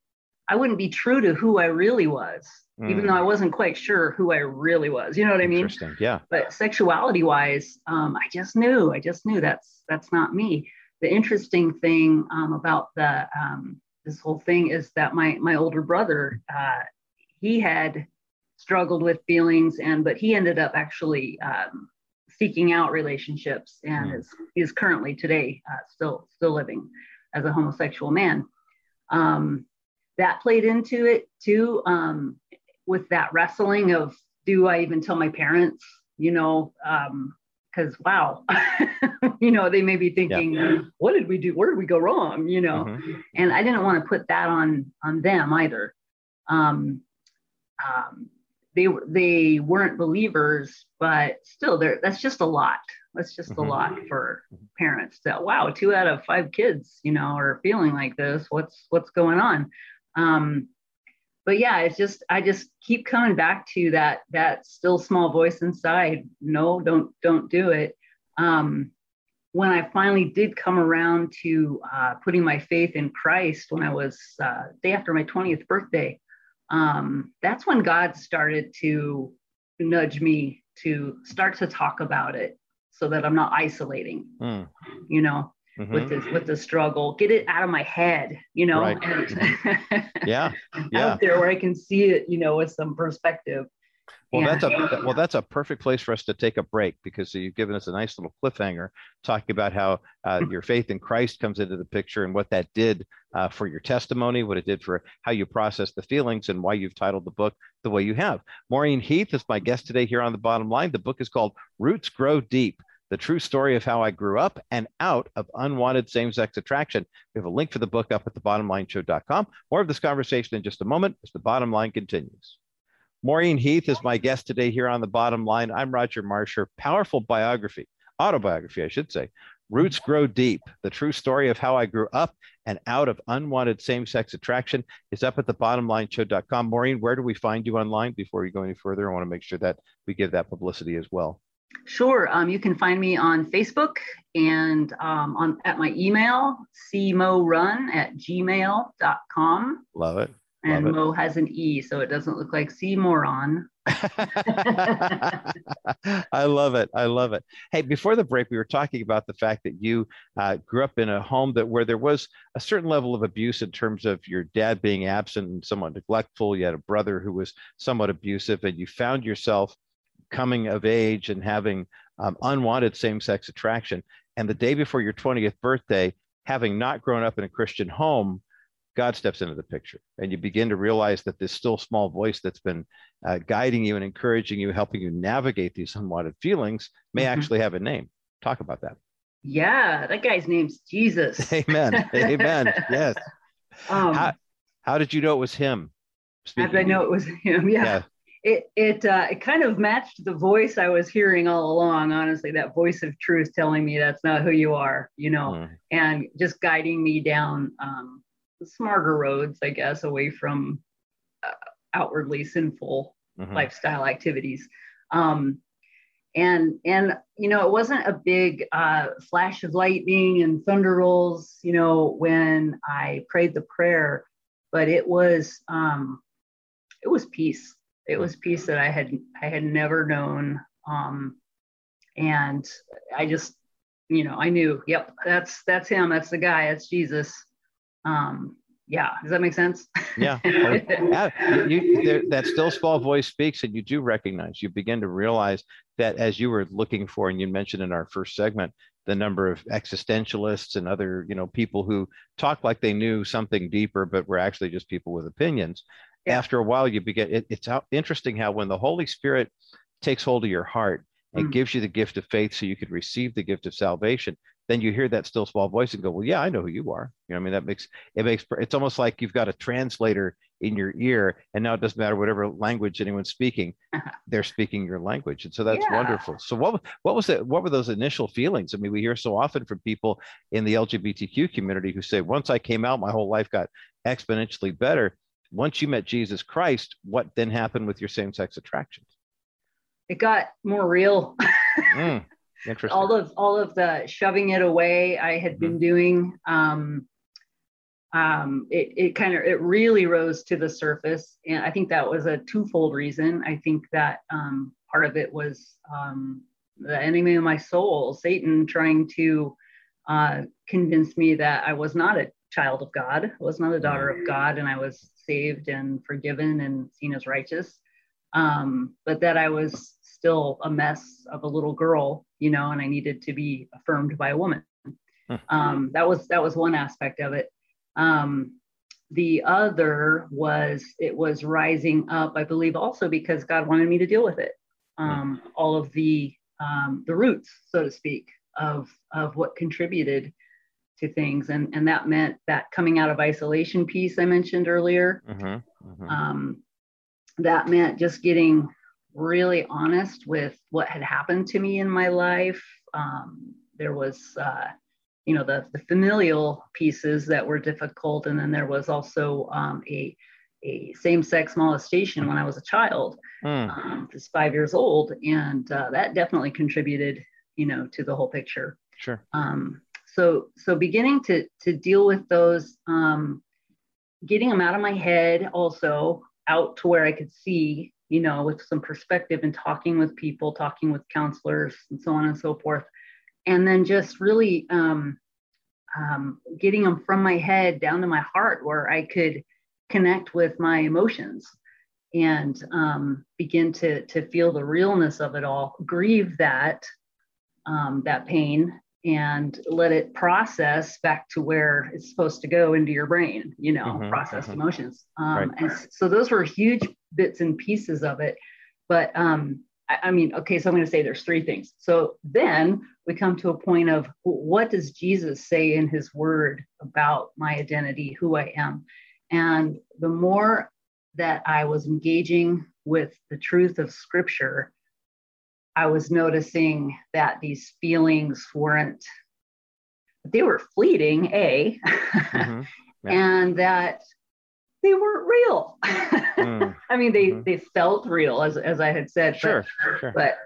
I wouldn't be true to who I really was mm. even though I wasn't quite sure who I really was. You know what I mean? Interesting. Yeah. But sexuality wise, um, I just knew. I just knew that's that's not me. The interesting thing um, about the um, this whole thing is that my my older brother, uh, he had struggled with feelings, and but he ended up actually um, seeking out relationships, and mm. is is currently today uh, still still living as a homosexual man. Um, that played into it too. Um, with that wrestling of do I even tell my parents, you know, because um, wow, <laughs> you know, they may be thinking, yeah. what did we do? Where did we go wrong? You know, mm-hmm. and I didn't want to put that on on them either. Um, um, they they weren't believers, but still, there that's just a lot. That's just mm-hmm. a lot for parents. That wow, two out of five kids, you know, are feeling like this. What's what's going on? Um, but yeah, it's just I just keep coming back to that that still small voice inside. No, don't don't do it. Um, when I finally did come around to uh, putting my faith in Christ, when I was uh, day after my 20th birthday, um, that's when God started to nudge me to start to talk about it, so that I'm not isolating. Mm. You know, mm-hmm. with this with the struggle get it out of my head you know right. and yeah <laughs> yeah out there where i can see it you know with some perspective well, that's a well, that's a perfect place for us to take a break because you've given us a nice little cliffhanger talking about how uh, your faith in Christ comes into the picture and what that did uh, for your testimony, what it did for how you process the feelings, and why you've titled the book the way you have. Maureen Heath is my guest today here on the Bottom Line. The book is called Roots Grow Deep the true story of how I grew up and out of unwanted same sex attraction. We have a link for the book up at thebottomlineshow.com. More of this conversation in just a moment as the bottom line continues. Maureen Heath is my guest today here on the bottom line. I'm Roger Marsher. Powerful biography, autobiography, I should say. Roots mm-hmm. Grow Deep, the true story of how I grew up and out of unwanted same sex attraction is up at thebottomlineshow.com. Maureen, where do we find you online before we go any further? I want to make sure that we give that publicity as well. Sure. Um, you can find me on Facebook and um, on at my email, cmorun at gmail.com. Love it. Love and it. Mo has an E, so it doesn't look like C moron. <laughs> <laughs> I love it. I love it. Hey, before the break, we were talking about the fact that you uh, grew up in a home that where there was a certain level of abuse in terms of your dad being absent and somewhat neglectful. You had a brother who was somewhat abusive, and you found yourself coming of age and having um, unwanted same sex attraction. And the day before your 20th birthday, having not grown up in a Christian home, God steps into the picture. And you begin to realize that this still small voice that's been uh, guiding you and encouraging you, helping you navigate these unwanted feelings may mm-hmm. actually have a name. Talk about that. Yeah, that guy's name's Jesus. <laughs> Amen. Amen. Yes. <laughs> Um, how, how did you know it was him? Speaking how did I know it was him? <laughs> Yeah. yeah it it uh, it kind of matched the voice I was hearing all along. Honestly, that voice of truth telling me that's not who you are, you know, mm. and just guiding me down um, smarter roads, I guess, away from uh, outwardly sinful mm-hmm. lifestyle activities. Um, and and you know, it wasn't a big uh, flash of lightning and thunder rolls, you know, when I prayed the prayer, but it was um, it was peace it was peace that I had I had never known, um, and I just you know I knew, yep, that's that's him, that's the guy, that's Jesus. Um, yeah, does that make sense? yeah, <laughs> yeah you, there, that still small voice speaks, and you do recognize. You begin to realize that as you were looking for, and you mentioned in our first segment, the number of existentialists and other you know people who talk like they knew something deeper but were actually just people with opinions yeah. after a while you begin it, it's interesting how when the holy spirit takes hold of your heart and Mm. gives you the gift of faith so you could receive the gift of salvation, then you hear that still small voice and go, well, yeah, I know who you are. You know, I mean, that makes it makes it's almost like you've got a translator in your ear, and now it doesn't matter whatever language anyone's speaking, they're speaking your language, and so that's Yeah. wonderful. So what what was it? What were those initial feelings? I mean, we hear so often from people in the LGBTQ community who say, once I came out, my whole life got exponentially better. Once you met Jesus Christ, what then happened with your same-sex attractions? It got more real. Mm, <laughs> interesting. all of all of the shoving it away I had been doing. Um, um, it it kind of it really rose to the surface, and I think that was a twofold reason. I think that um, part of it was um, the enemy of my soul, Satan, trying to uh, convince me that I was not a child of God, I was not a daughter of God, and I was saved and forgiven and seen as righteous. Um, but that I was still a mess of a little girl, you know, and I needed to be affirmed by a woman. Um, that was that was one aspect of it. Um, the other was it was rising up, I believe, also because God wanted me to deal with it. Um, all of the um, the roots, so to speak, of of what contributed to things, and and that meant that coming out of isolation piece I mentioned earlier. Mhm, mhm. Um, that meant just getting really honest with what had happened to me in my life. Um, there was, uh, you know, the, the familial pieces that were difficult, and then there was also um, a a same-sex molestation when I was a child, Mm, um, just five years old, and uh, that definitely contributed, you know, to the whole picture. sure. Um, so so beginning to to deal with those, um, getting them out of my head, also out to where I could see, you know, with some perspective and talking with people, talking with counselors, and so on and so forth, and then just really um, um, getting them from my head down to my heart, where I could connect with my emotions and um, begin to to feel the realness of it all, grieve that um, that pain and let it process back to where it's supposed to go into your brain, you know, Mhm, processed mhm. emotions. Um, Right. And so those were huge bits and pieces of it. But um, I, I mean, okay, so I'm going to say there's three things. So then we come to a point of what does Jesus say in his word about my identity, who I am? And the more that I was engaging with the truth of scripture, I was noticing that these feelings weren't, they were fleeting, A, Mhm, <laughs> Yeah. and that they weren't real. mm, <laughs> I mean, they, Mhm. they felt real, as, as I had said. but- Sure, sure. but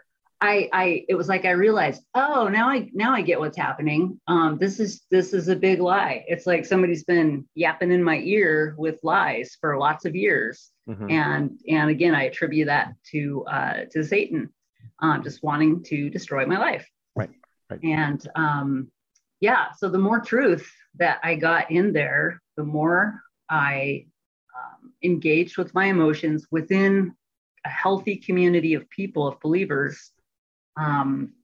I, I, it was like I realized, oh, now I, now I get what's happening. Um, this is, this is a big lie. It's like somebody's been yapping in my ear with lies for lots of years, Mhm. and, and again, I attribute that to, uh, to Satan, um, just wanting to destroy my life. Right, right. And, um, yeah, so the more truth that I got in there, the more I um, engaged with my emotions within a healthy community of people, of believers. Um,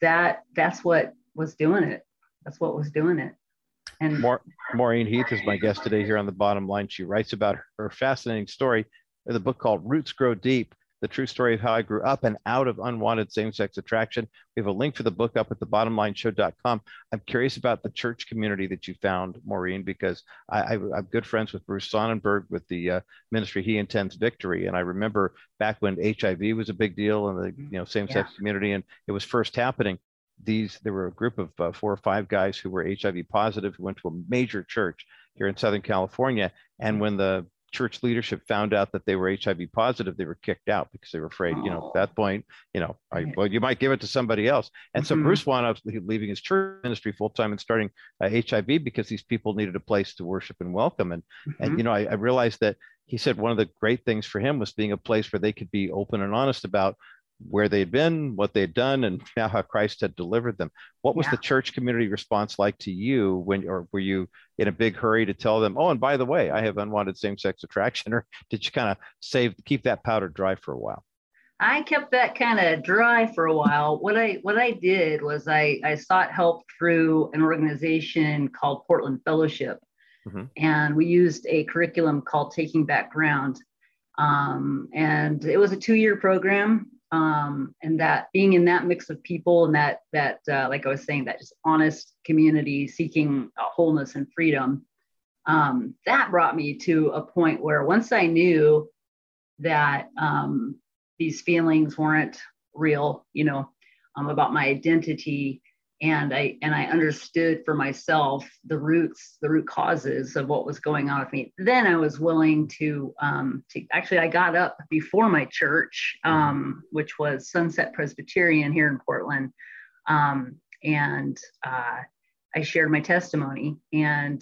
that that's what was doing it. That's what was doing it. And Maur- Maureen Heath is my guest today here on the bottom line. She writes about her fascinating story in the book called Roots Grow Deep The True Story of How I Grew Up and Out of Unwanted Same Sex Attraction. We have a link for the book up at the thebottomlineshow.com. I'm curious about the church community that you found, Maureen, because I, I, I'm good friends with Bruce Sonnenberg with the uh, ministry He Intends Victory. And I remember back when HIV was a big deal in the you know same sex community and it was first happening these there were a group of uh, four or five guys who were hiv positive who went to a major church here in southern california and when the church leadership found out that they were hiv positive they were kicked out because they were afraid you know at that point you know I, well you might give it to somebody else and so Mhm. bruce wound up leaving his church ministry full time and starting uh, hiv because these people needed a place to worship and welcome and and Mhm. you know I, I realized that he said one of the great things for him was being a place where they could be open and honest about where they'd been, what they'd done, and <laughs> now how Christ had delivered them. What was Yeah. the church community response like to you when, or were you in a big hurry to tell them, oh, and by the way, I have unwanted same-sex attraction, <laughs> or did you kind of save, keep that powder dry for a while? I kept that kind of dry for a while. What I what I did was I I sought help through an organization called Portland Fellowship, Mhm. and we used a curriculum called Taking Back Ground, um, and it was a two year program. Um, and that being in that mix of people and that that uh, like I was saying that just honest community seeking wholeness and freedom um, that brought me to a point where once I knew that um, these feelings weren't real, you know, um, about my identity, and I and I understood for myself the roots, the root causes of what was going on with me. Then I was willing to um, to actually I got up before my church, um, which was Sunset Presbyterian here in Portland, um, and uh, I shared my testimony and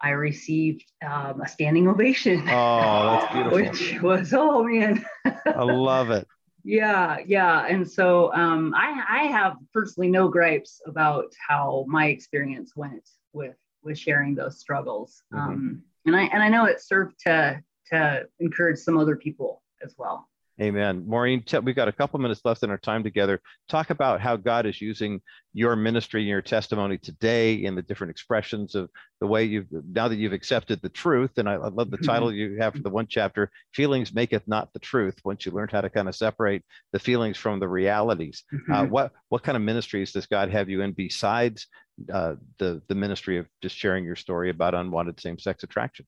I received um, a standing <laughs> ovation. Oh, that's beautiful. which was, oh man. I love it. Yeah, yeah. And so um, I, I have personally no gripes about how my experience went with with sharing those struggles. Mm-hmm. Um, and I and I know it served to to encourage some other people as well. Amen. Maureen, we've got a couple minutes left in our time together. Talk about how God is using your ministry and your testimony today in the different expressions of the way you've, now that you've accepted the truth. And I, I love the mm-hmm. title you have for the one chapter, Feelings Maketh Not the Truth, once you learned how to kind of separate the feelings from the realities. Uh, mm-hmm. Uh, what, what kind of ministries does God have you in besides uh, the, the ministry of just sharing your story about unwanted same sex attraction?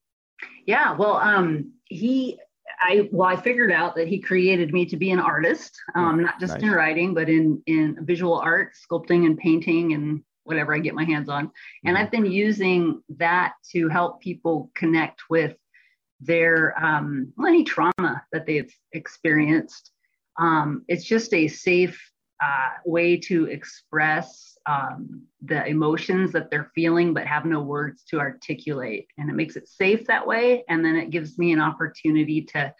Yeah, well, um, he I well, I figured out that he created me to be an artist, um, not just nice. in writing, but in in visual art, sculpting and painting and whatever I get my hands on. And mm-hmm. I've been using that to help people connect with their um, any trauma that they've experienced. Um, it's just a safe uh, way to express um, the emotions that they're feeling but have no words to articulate. And it makes it safe that way. And then it gives me an opportunity to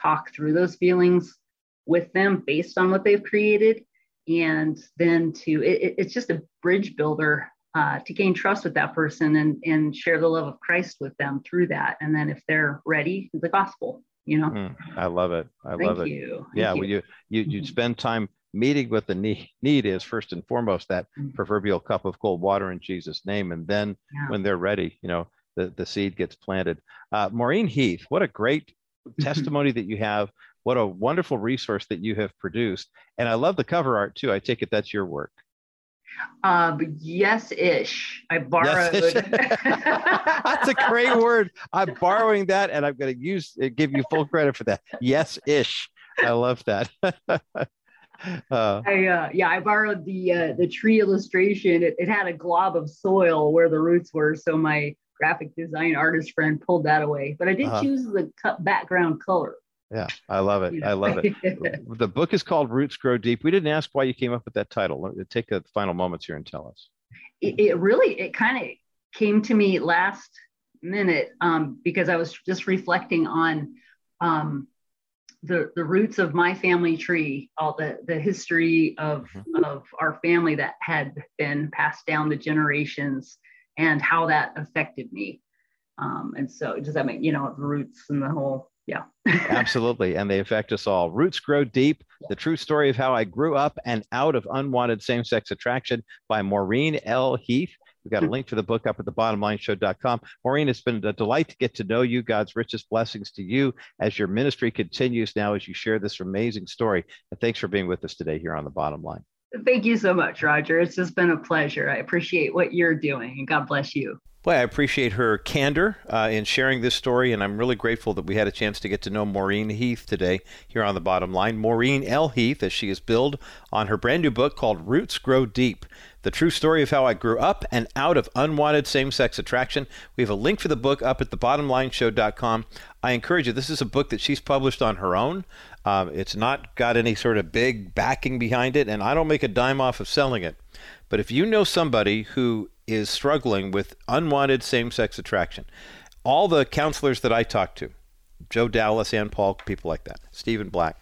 talk through those feelings with them based on what they've created. And then to it, it's just a bridge builder uh, to gain trust with that person and and share the love of christ with them through that. And then if they're ready the gospel you know? Mm, i love it. I Thank love it. you. yeah you. well you you you <laughs> spend time meeting with the need, need is first and foremost that mm-hmm. proverbial cup of cold water in Jesus' name. And then yeah. when they're ready, you know, the, the seed gets planted. Uh, Maureen Heath, what a great testimony that you have. What a wonderful resource that you have produced. And I love the cover art too. I take it that's your work. Um, yes ish. I borrowed. Yes-ish. <laughs> That's a great word. I'm borrowing that and I'm going to use give you full credit for that. Yes ish. I love that. <laughs> <laughs> Uh, I, uh, yeah, I borrowed the uh, the tree illustration. It, it, had a glob of soil where the roots were, so my graphic design artist friend pulled that away. But I did uh-huh. choose the background color. Yeah, I love it. I love it. <laughs> the book is called Roots Grow Deep. We didn't ask why you came up with that title. Let me take the final moments here and tell us. It, it really, it kind of came to me last minute um, because I was just reflecting on um, the, the roots of my family tree, all the, the history of, mm-hmm. of our family that had been passed down the generations and how that affected me. Um, and so does that make, you know, the roots and the whole, yeah. <laughs> Absolutely. And they affect us all. Roots Grow Deep, the true story of how I grew up and out of unwanted same sex attraction by Maureen L. Heath. We've got a link to the book up at the bottomlineshow.com. Maureen, it's been a delight to get to know you. God's richest blessings to you as your ministry continues now as you share this amazing story. And thanks for being with us today here on the bottom line. Thank you so much, Roger. It's just been a pleasure. I appreciate what you're doing, and God bless you. Boy, I appreciate her candor uh, in sharing this story, and I'm really grateful that we had a chance to get to know Maureen Heath today here on the bottom line. Maureen L. Heath, as she is billed on her brand new book called Roots Grow Deep The True Story of How I Grew Up and Out of Unwanted Same Sex Attraction. We have a link for the book up at thebottomlineshow.com. I encourage you, this is a book that she's published on her own. Um, it's not got any sort of big backing behind it, and I don't make a dime off of selling it. But if you know somebody who is struggling with unwanted same sex attraction. All the counselors that I talk to, Joe Dallas, Anne Paulk, people like that, Stephen Black,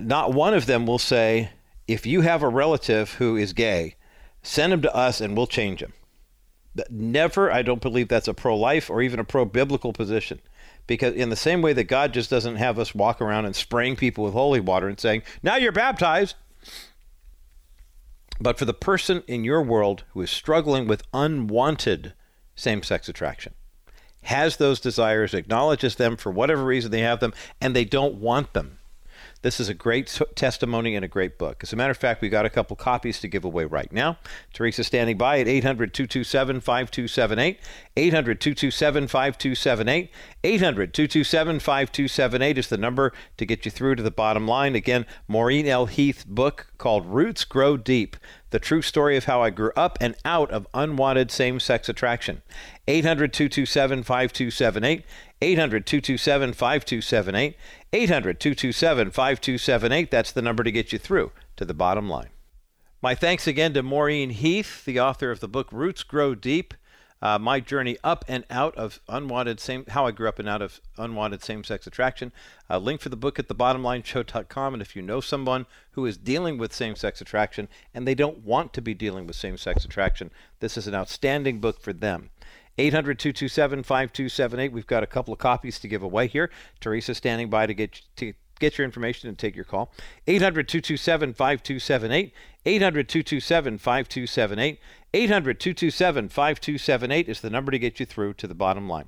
not one of them will say, if you have a relative who is gay, send him to us and we'll change him. Never, I don't believe that's a pro life or even a pro biblical position. Because, in the same way that God just doesn't have us walk around and spraying people with holy water and saying, now you're baptized, but for the person in your world who is struggling with unwanted same sex attraction, has those desires, acknowledges them for whatever reason they have them, and they don't want them, This is a great testimony and a great book. As a matter of fact, we've got a couple copies to give away right now. Teresa's standing by at 800 227 5278. 800 227 5278. 800 227 5278 is the number to get you through to the bottom line. Again, Maureen L. Heath book called Roots Grow Deep the true story of how I grew up and out of unwanted same sex attraction. 800 227 5278. 800 227 5278. 800 227 5278. That's the number to get you through to the bottom line. My thanks again to Maureen Heath, the author of the book Roots Grow Deep uh, my journey up and out of unwanted same how I grew up and out of unwanted same-sex attraction. Uh, link for the book at thebottomlineshow.com. And if you know someone who is dealing with same-sex attraction and they don't want to be dealing with same-sex attraction, this is an outstanding book for them. 800 227 5278. We've got a couple of copies to give away here. Teresa standing by to get to get your information and take your call. 800 227 5278. 800 227 5278. 800 227 5278 is the number to get you through to the bottom line.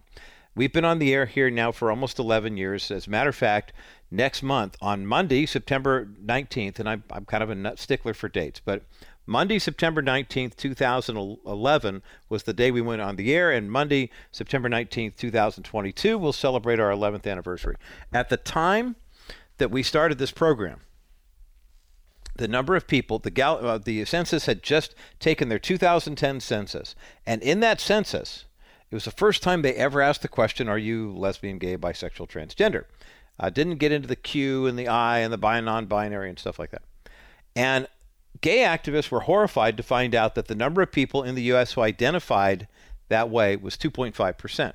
We've been on the air here now for almost 11 years. As a matter of fact, next month on Monday, September 19th, and I'm, I'm kind of a nut stickler for dates, but Monday, September 19th, 2011 was the day we went on the air, and Monday, September 19th, 2022, we'll celebrate our 11th anniversary. At the time that we started this program, the number of people, the, gal, uh, the census had just taken their 2010 census. And in that census, it was the first time they ever asked the question, Are you lesbian, gay, bisexual, transgender? Uh, didn't get into the Q and the I and the bi non binary and stuff like that. And gay activists were horrified to find out that the number of people in the U.S. who identified that way was 2.5%.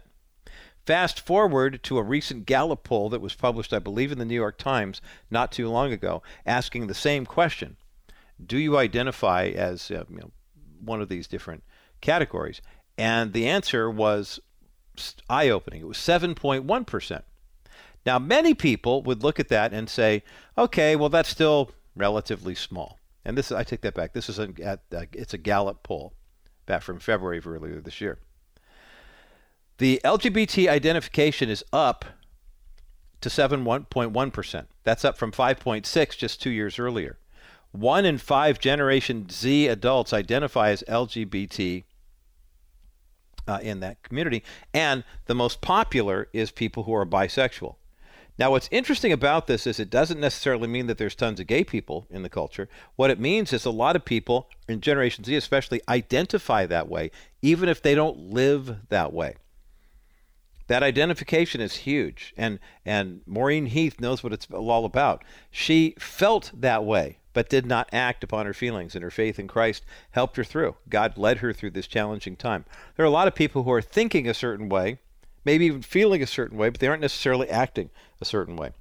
Fast forward to a recent Gallup poll that was published, I believe, in the New York Times not too long ago, asking the same question: Do you identify as uh, you know, one of these different categories? And the answer was eye-opening. It was 7.1 percent. Now, many people would look at that and say, "Okay, well, that's still relatively small." And this, I take that back. This is a, it's a Gallup poll back from February of earlier this year. The LGBT identification is up to 7.1%. That's up from 5.6 just two years earlier. One in five Generation Z adults identify as LGBT uh, in that community, and the most popular is people who are bisexual. Now, what's interesting about this is it doesn't necessarily mean that there's tons of gay people in the culture. What it means is a lot of people in Generation Z, especially, identify that way, even if they don't live that way. That identification is huge, and and Maureen Heath knows what it's all about. She felt that way, but did not act upon her feelings, and her faith in Christ helped her through. God led her through this challenging time. There are a lot of people who are thinking a certain way, maybe even feeling a certain way, but they aren't necessarily acting a certain way.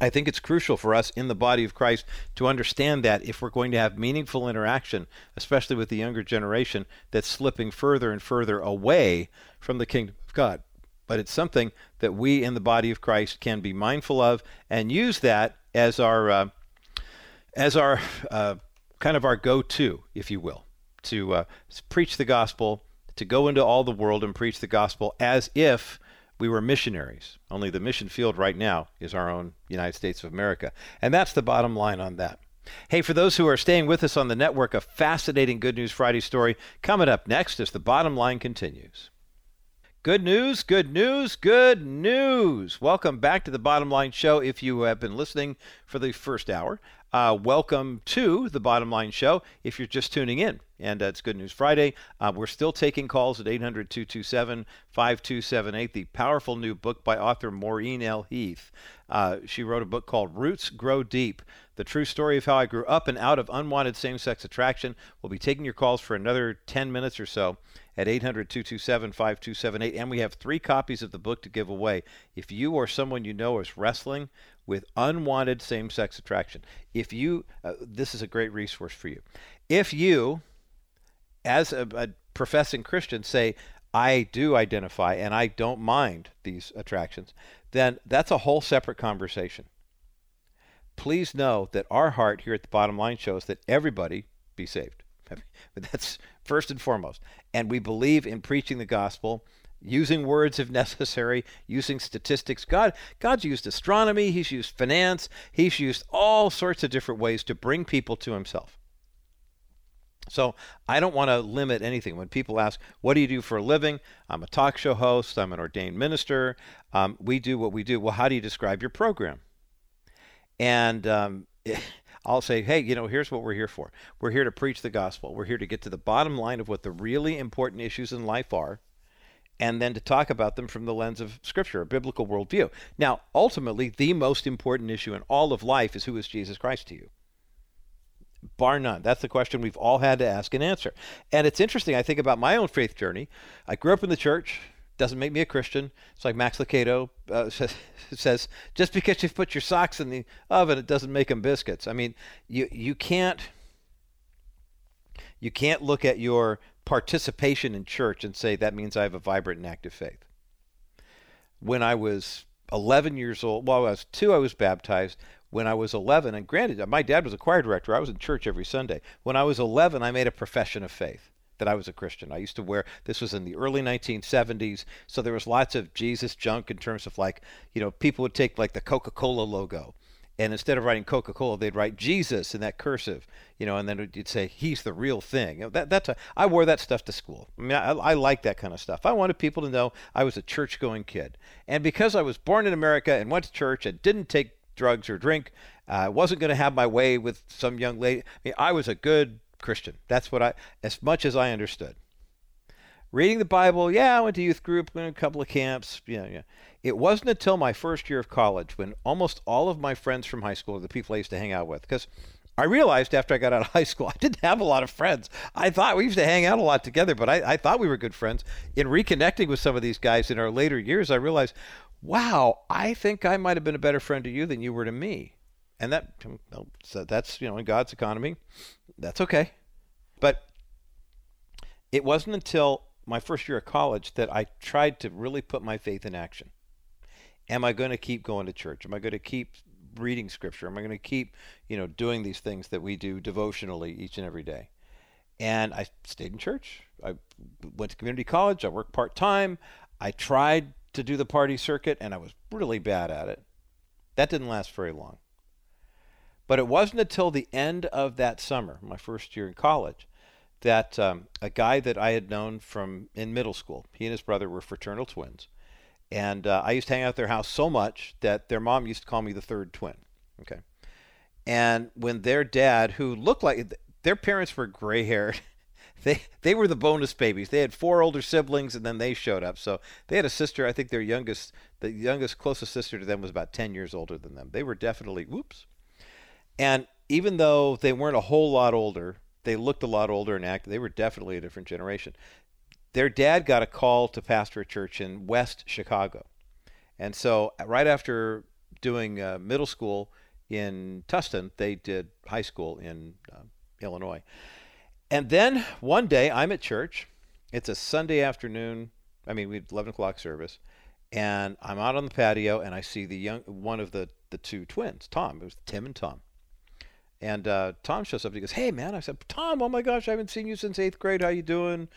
I think it's crucial for us in the body of Christ to understand that if we're going to have meaningful interaction, especially with the younger generation that's slipping further and further away from the kingdom of God but it's something that we in the body of Christ can be mindful of and use that as our uh, as our uh, kind of our go-to, if you will, to uh, preach the gospel, to go into all the world and preach the gospel as if we were missionaries. Only the mission field right now is our own United States of America, and that's the bottom line on that. Hey, for those who are staying with us on the network, a fascinating Good News Friday story coming up next as the bottom line continues. Good news, good news, good news. Welcome back to the Bottom Line Show. If you have been listening for the first hour, uh, welcome to the Bottom Line Show. If you're just tuning in, and uh, it's Good News Friday, uh, we're still taking calls at 800 227 5278. The powerful new book by author Maureen L. Heath. Uh, she wrote a book called Roots Grow Deep The True Story of How I Grew Up and Out of Unwanted Same Sex Attraction. We'll be taking your calls for another 10 minutes or so at 800 227 5278. And we have three copies of the book to give away. If you or someone you know is wrestling with unwanted same sex attraction, if you, uh, this is a great resource for you. If you, as a, a professing Christian, say, I do identify and I don't mind these attractions, then that's a whole separate conversation. Please know that our heart here at the bottom line shows that everybody be saved. <laughs> That's first and foremost. And we believe in preaching the gospel using words if <laughs> necessary, using statistics. God, God's used astronomy, He's used finance, He's used all sorts of different ways to bring people to Himself. So I don't want to limit anything. When people ask, "What do you do for a living?" I'm a talk show host. I'm an ordained minister. Um, we do what we do. Well, how do you describe your program? And um, <laughs> I'll say, hey, you know, here's what we're here for. We're here to preach the gospel. We're here to get to the bottom line of what the really important issues in life are, and then to talk about them from the lens of Scripture, a biblical worldview. Now, ultimately, the most important issue in all of life is who is Jesus Christ to you? Bar none. That's the question we've all had to ask and answer. And it's interesting, I think about my own faith journey. I grew up in the church, doesn't make me a Christian. It's like Max Lucado uh, <laughs> says, just because you put your socks in the oven, it doesn't make them biscuits. I mean, you you can't you can't look at your participation in church and say that means I have a vibrant and active faith. When I was 11 years old, well, I was two, I was baptized. When I was 11, and granted, my dad was a choir director, I was in church every Sunday. When I was 11, I made a profession of faith that I was a Christian. I used to wear this was in the early 1970s, so there was lots of Jesus junk in terms of like, you know, people would take like the Coca-Cola logo and instead of writing Coca-Cola, they'd write Jesus in that cursive, you know, and then you'd say he's the real thing. You know, that that's a, I wore that stuff to school. I mean, I, I like that kind of stuff. I wanted people to know I was a church-going kid, and because I was born in America and went to church and didn't take drugs or drink, I uh, wasn't going to have my way with some young lady. I mean, I was a good Christian. That's what I, as much as I understood. Reading the Bible, yeah, I went to youth group, went to a couple of camps. Yeah, yeah. It wasn't until my first year of college when almost all of my friends from high school are the people I used to hang out with. Because I realized after I got out of <laughs> high school, I didn't have a lot of friends. I thought we used to hang out a lot together, but I, I thought we were good friends. In reconnecting with some of these guys in our later years, I realized, wow, I think I might have been a better friend to you than you were to me. And that mm, so that's you know in God's economy, that's okay. But it wasn't until my first year of college that I tried to really put my faith in action. Am I going to keep going to church? Am I going to keep reading scripture? Am I going to keep, you know, doing these things that we do devotionally each and every day? And I stayed in church. I went to community college. I worked part time. I tried to do the party circuit, and I was really bad at it. That didn't last very long. But it wasn't until the end of that summer, my first year in college, that um, a guy that I had known from in middle school, he and his brother were fraternal twins. And uh, I used to hang out at their house so much that their mom used to call me the third twin. Okay. And when their dad, who looked like their parents were gray haired, <laughs> they they were the bonus babies. They had four older siblings, and then they showed up. So they had a sister. I think their youngest, the youngest closest sister to them was about ten years older than them. They were definitely whoops, and even though they weren't a whole lot older, they looked a lot older and acted. They were definitely a different generation. Their dad got a call to pastor a church in West Chicago, and so right after doing uh, middle school in Tustin, they did high school in uh, Illinois. And then one day I'm at church. It's a Sunday afternoon. I mean, we had 11 o'clock service, and I'm out on the patio and I see the young one of the the two twins, Tom. It was Tim and Tom. And uh, Tom shows up. And He goes, "Hey, man!" I said, "Tom, oh my gosh, I haven't seen you since eighth grade. How you doing?"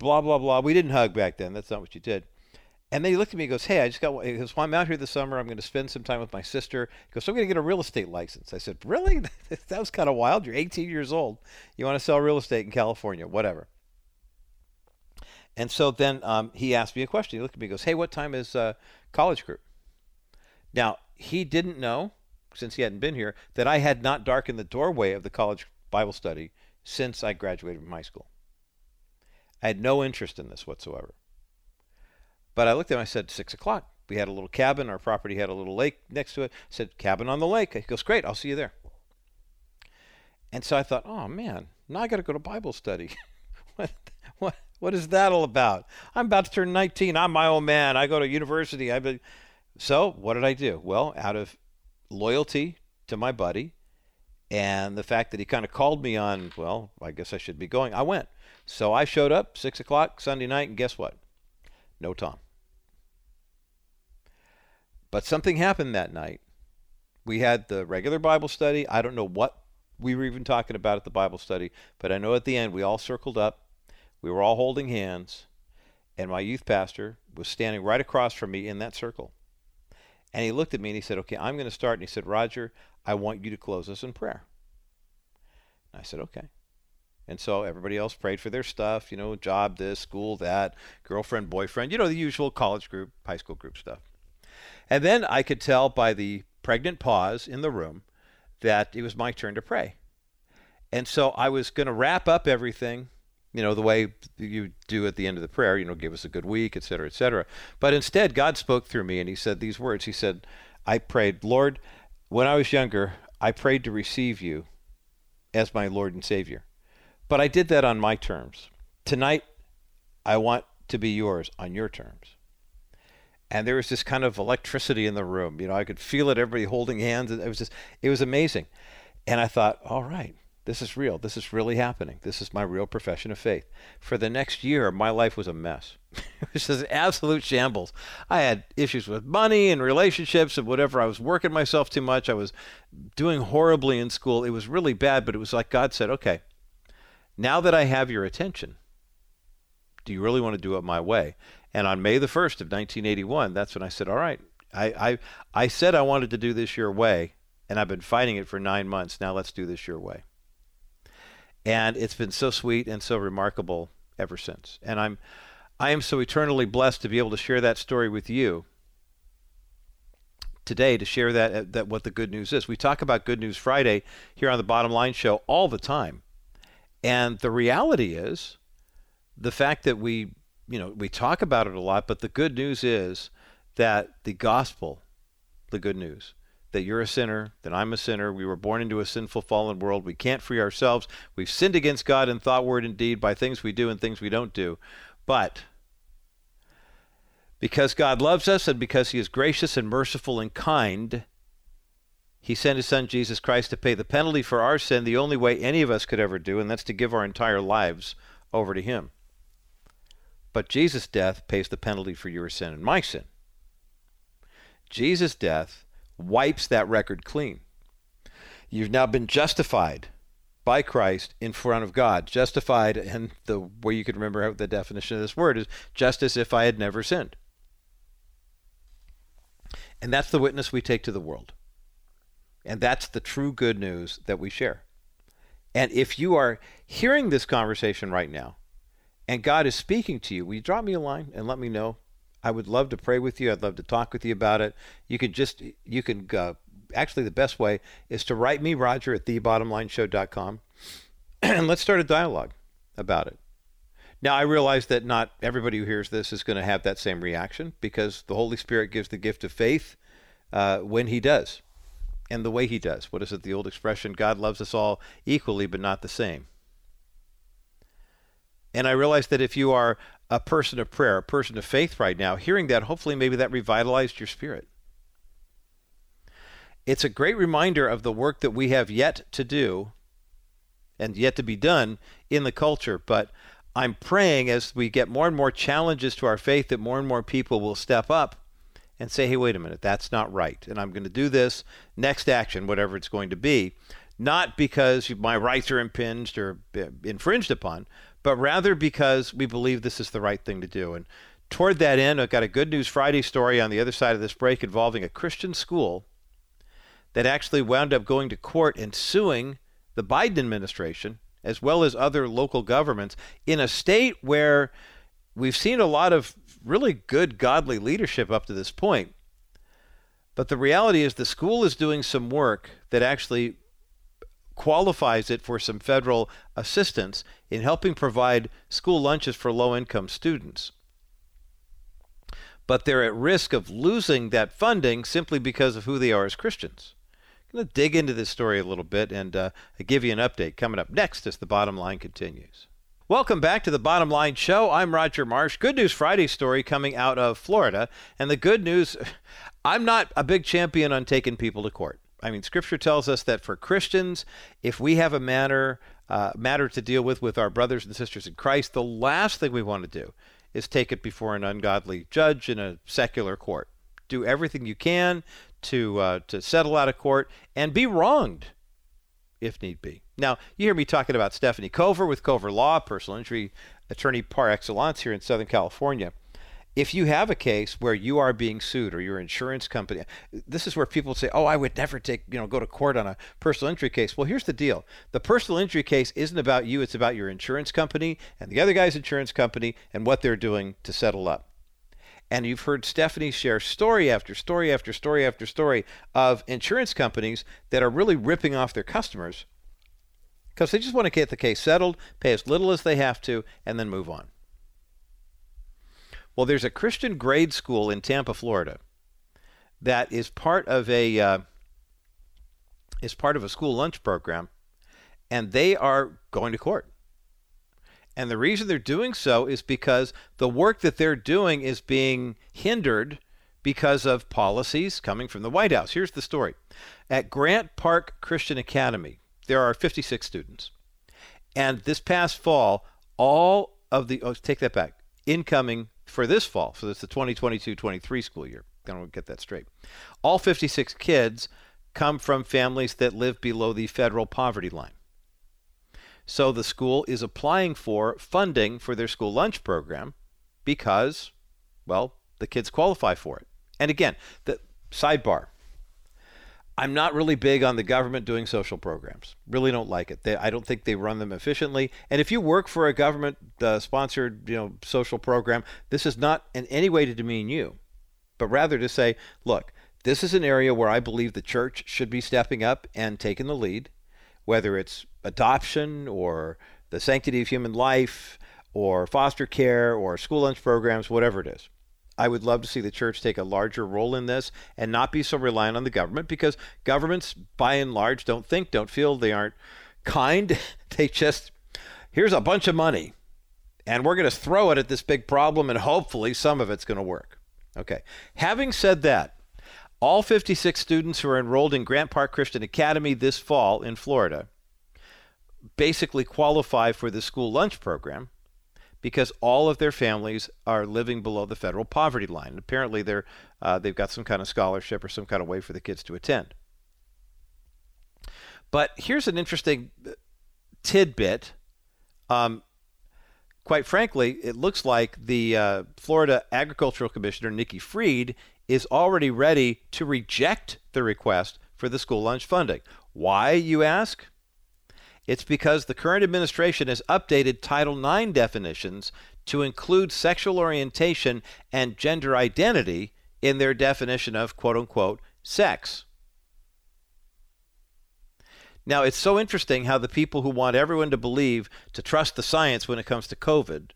Blah blah blah. We didn't hug back then. That's not what you did. And then he looked at me and goes, Hey, I just got, he goes, well, I'm out here this summer. I'm going to spend some time with my sister. He goes, so I'm going to get a real estate license. I said, Really? <laughs> that was kind of wild. You're 18 years old. You want to sell real estate in California, whatever. And so then um, he asked me a question. He looked at me and goes, Hey, what time is uh, college group? Now, he didn't know since he hadn't been here, that I had not darkened the doorway of the college Bible study since I graduated from high school. I had no interest in this whatsoever. But I looked at him, I said, six o'clock. We had a little cabin. Our property had a little lake next to it. I said, cabin on the lake. He goes, great, I'll see you there. And so I thought, oh man, now I got to go to Bible study. <laughs> what, what, what is that all about? I'm about to turn 19. I'm my own man. I go to university. I've been... So what did I do? Well, out of loyalty to my buddy and the fact that he kind of called me on, well, I guess I should be going, I went. So I showed up, 6 o'clock Sunday night, and guess what? No Tom. But something happened that night. We had the regular Bible study. I don't know what we were even talking about at the Bible study, but I know at the end we all circled up. We were all holding hands. And my youth pastor was standing right across from me in that circle. And he looked at me and he said, Okay, I'm going to start. And he said, Roger, I want you to close us in prayer. And I said, Okay. And so everybody else prayed for their stuff, you know, job this, school that, girlfriend, boyfriend, you know, the usual college group, high school group stuff. And then I could tell by the pregnant pause in the room that it was my turn to pray. And so I was going to wrap up everything, you know, the way you do at the end of the prayer, you know, give us a good week, et cetera, et cetera. But instead, God spoke through me and He said these words. He said, I prayed, Lord, when I was younger, I prayed to receive you as my Lord and Savior. But I did that on my terms. Tonight, I want to be yours on your terms. And there was this kind of electricity in the room. You know, I could feel it, everybody holding hands. It was just, it was amazing. And I thought, all right, this is real. This is really happening. This is my real profession of faith. For the next year, my life was a mess. <laughs> it was just absolute shambles. I had issues with money and relationships and whatever. I was working myself too much. I was doing horribly in school. It was really bad, but it was like God said, okay, now that I have your attention, do you really want to do it my way? And on May the 1st of 1981, that's when I said, all right, I, I, I said I wanted to do this your way, and I've been fighting it for nine months. Now let's do this your way and it's been so sweet and so remarkable ever since. And I'm I am so eternally blessed to be able to share that story with you today to share that that what the good news is. We talk about Good News Friday here on the Bottom Line show all the time. And the reality is the fact that we, you know, we talk about it a lot, but the good news is that the gospel, the good news, that you're a sinner, that I'm a sinner. We were born into a sinful, fallen world. We can't free ourselves. We've sinned against God in thought, word, and deed by things we do and things we don't do. But because God loves us and because He is gracious and merciful and kind, He sent His Son Jesus Christ to pay the penalty for our sin the only way any of us could ever do, and that's to give our entire lives over to Him. But Jesus' death pays the penalty for your sin and my sin. Jesus' death wipes that record clean. You've now been justified by Christ in front of God. Justified, and the way you can remember the definition of this word is just as if I had never sinned. And that's the witness we take to the world. And that's the true good news that we share. And if you are hearing this conversation right now, and God is speaking to you, will you drop me a line and let me know I would love to pray with you. I'd love to talk with you about it. You can just, you can, uh, actually, the best way is to write me, Roger, at thebottomlineshow.com, <clears throat> and let's start a dialogue about it. Now, I realize that not everybody who hears this is going to have that same reaction because the Holy Spirit gives the gift of faith uh, when He does and the way He does. What is it, the old expression, God loves us all equally but not the same? And I realize that if you are a person of prayer, a person of faith right now, hearing that, hopefully maybe that revitalized your spirit. It's a great reminder of the work that we have yet to do and yet to be done in the culture. But I'm praying as we get more and more challenges to our faith that more and more people will step up and say, hey, wait a minute, that's not right. And I'm going to do this next action, whatever it's going to be, not because my rights are impinged or infringed upon, but rather because we believe this is the right thing to do. And toward that end, I've got a Good News Friday story on the other side of this break involving a Christian school that actually wound up going to court and suing the Biden administration as well as other local governments in a state where we've seen a lot of really good godly leadership up to this point. But the reality is the school is doing some work that actually qualifies it for some federal assistance in helping provide school lunches for low income students. But they're at risk of losing that funding simply because of who they are as Christians. I'm going to dig into this story a little bit and uh, give you an update coming up next as the bottom line continues. Welcome back to the Bottom Line Show. I'm Roger Marsh. Good News Friday story coming out of Florida. And the good news <laughs> I'm not a big champion on taking people to court. I mean, Scripture tells us that for Christians, if we have a matter uh, matter to deal with with our brothers and sisters in Christ, the last thing we want to do is take it before an ungodly judge in a secular court. Do everything you can to uh, to settle out of court and be wronged if need be. Now, you hear me talking about Stephanie Cover with Cover Law, personal injury attorney par excellence here in Southern California. If you have a case where you are being sued or your insurance company, this is where people say, "Oh, I would never take, you know, go to court on a personal injury case." Well, here's the deal. The personal injury case isn't about you, it's about your insurance company and the other guy's insurance company and what they're doing to settle up. And you've heard Stephanie share story after story after story after story of insurance companies that are really ripping off their customers because they just want to get the case settled, pay as little as they have to, and then move on. Well, there's a Christian grade school in Tampa, Florida, that is part of a uh, is part of a school lunch program, and they are going to court. And the reason they're doing so is because the work that they're doing is being hindered because of policies coming from the White House. Here's the story. At Grant Park Christian Academy, there are 56 students. And this past fall, all of the, oh, take that back, incoming for this fall, so it's the 2022 23 school year. I don't get that straight. All 56 kids come from families that live below the federal poverty line. So the school is applying for funding for their school lunch program because, well, the kids qualify for it. And again, the sidebar. I'm not really big on the government doing social programs. Really don't like it. They, I don't think they run them efficiently. And if you work for a government uh, sponsored, you know, social program, this is not in any way to demean you, but rather to say, look, this is an area where I believe the church should be stepping up and taking the lead, whether it's adoption or the sanctity of human life or foster care or school lunch programs, whatever it is. I would love to see the church take a larger role in this and not be so reliant on the government because governments, by and large, don't think, don't feel, they aren't kind. <laughs> they just, here's a bunch of money and we're going to throw it at this big problem and hopefully some of it's going to work. Okay. Having said that, all 56 students who are enrolled in Grant Park Christian Academy this fall in Florida basically qualify for the school lunch program because all of their families are living below the federal poverty line. And Apparently, they're uh, they've got some kind of scholarship or some kind of way for the kids to attend. But here's an interesting uh, tidbit. Um, quite frankly, it looks like the uh, Florida Agricultural Commissioner Nikki Fried is already ready to reject the request for the school lunch funding. Why, you ask? It's because the current administration has updated Title IX definitions to include sexual orientation and gender identity in their definition of quote unquote sex. Now, it's so interesting how the people who want everyone to believe to trust the science when it comes to COVID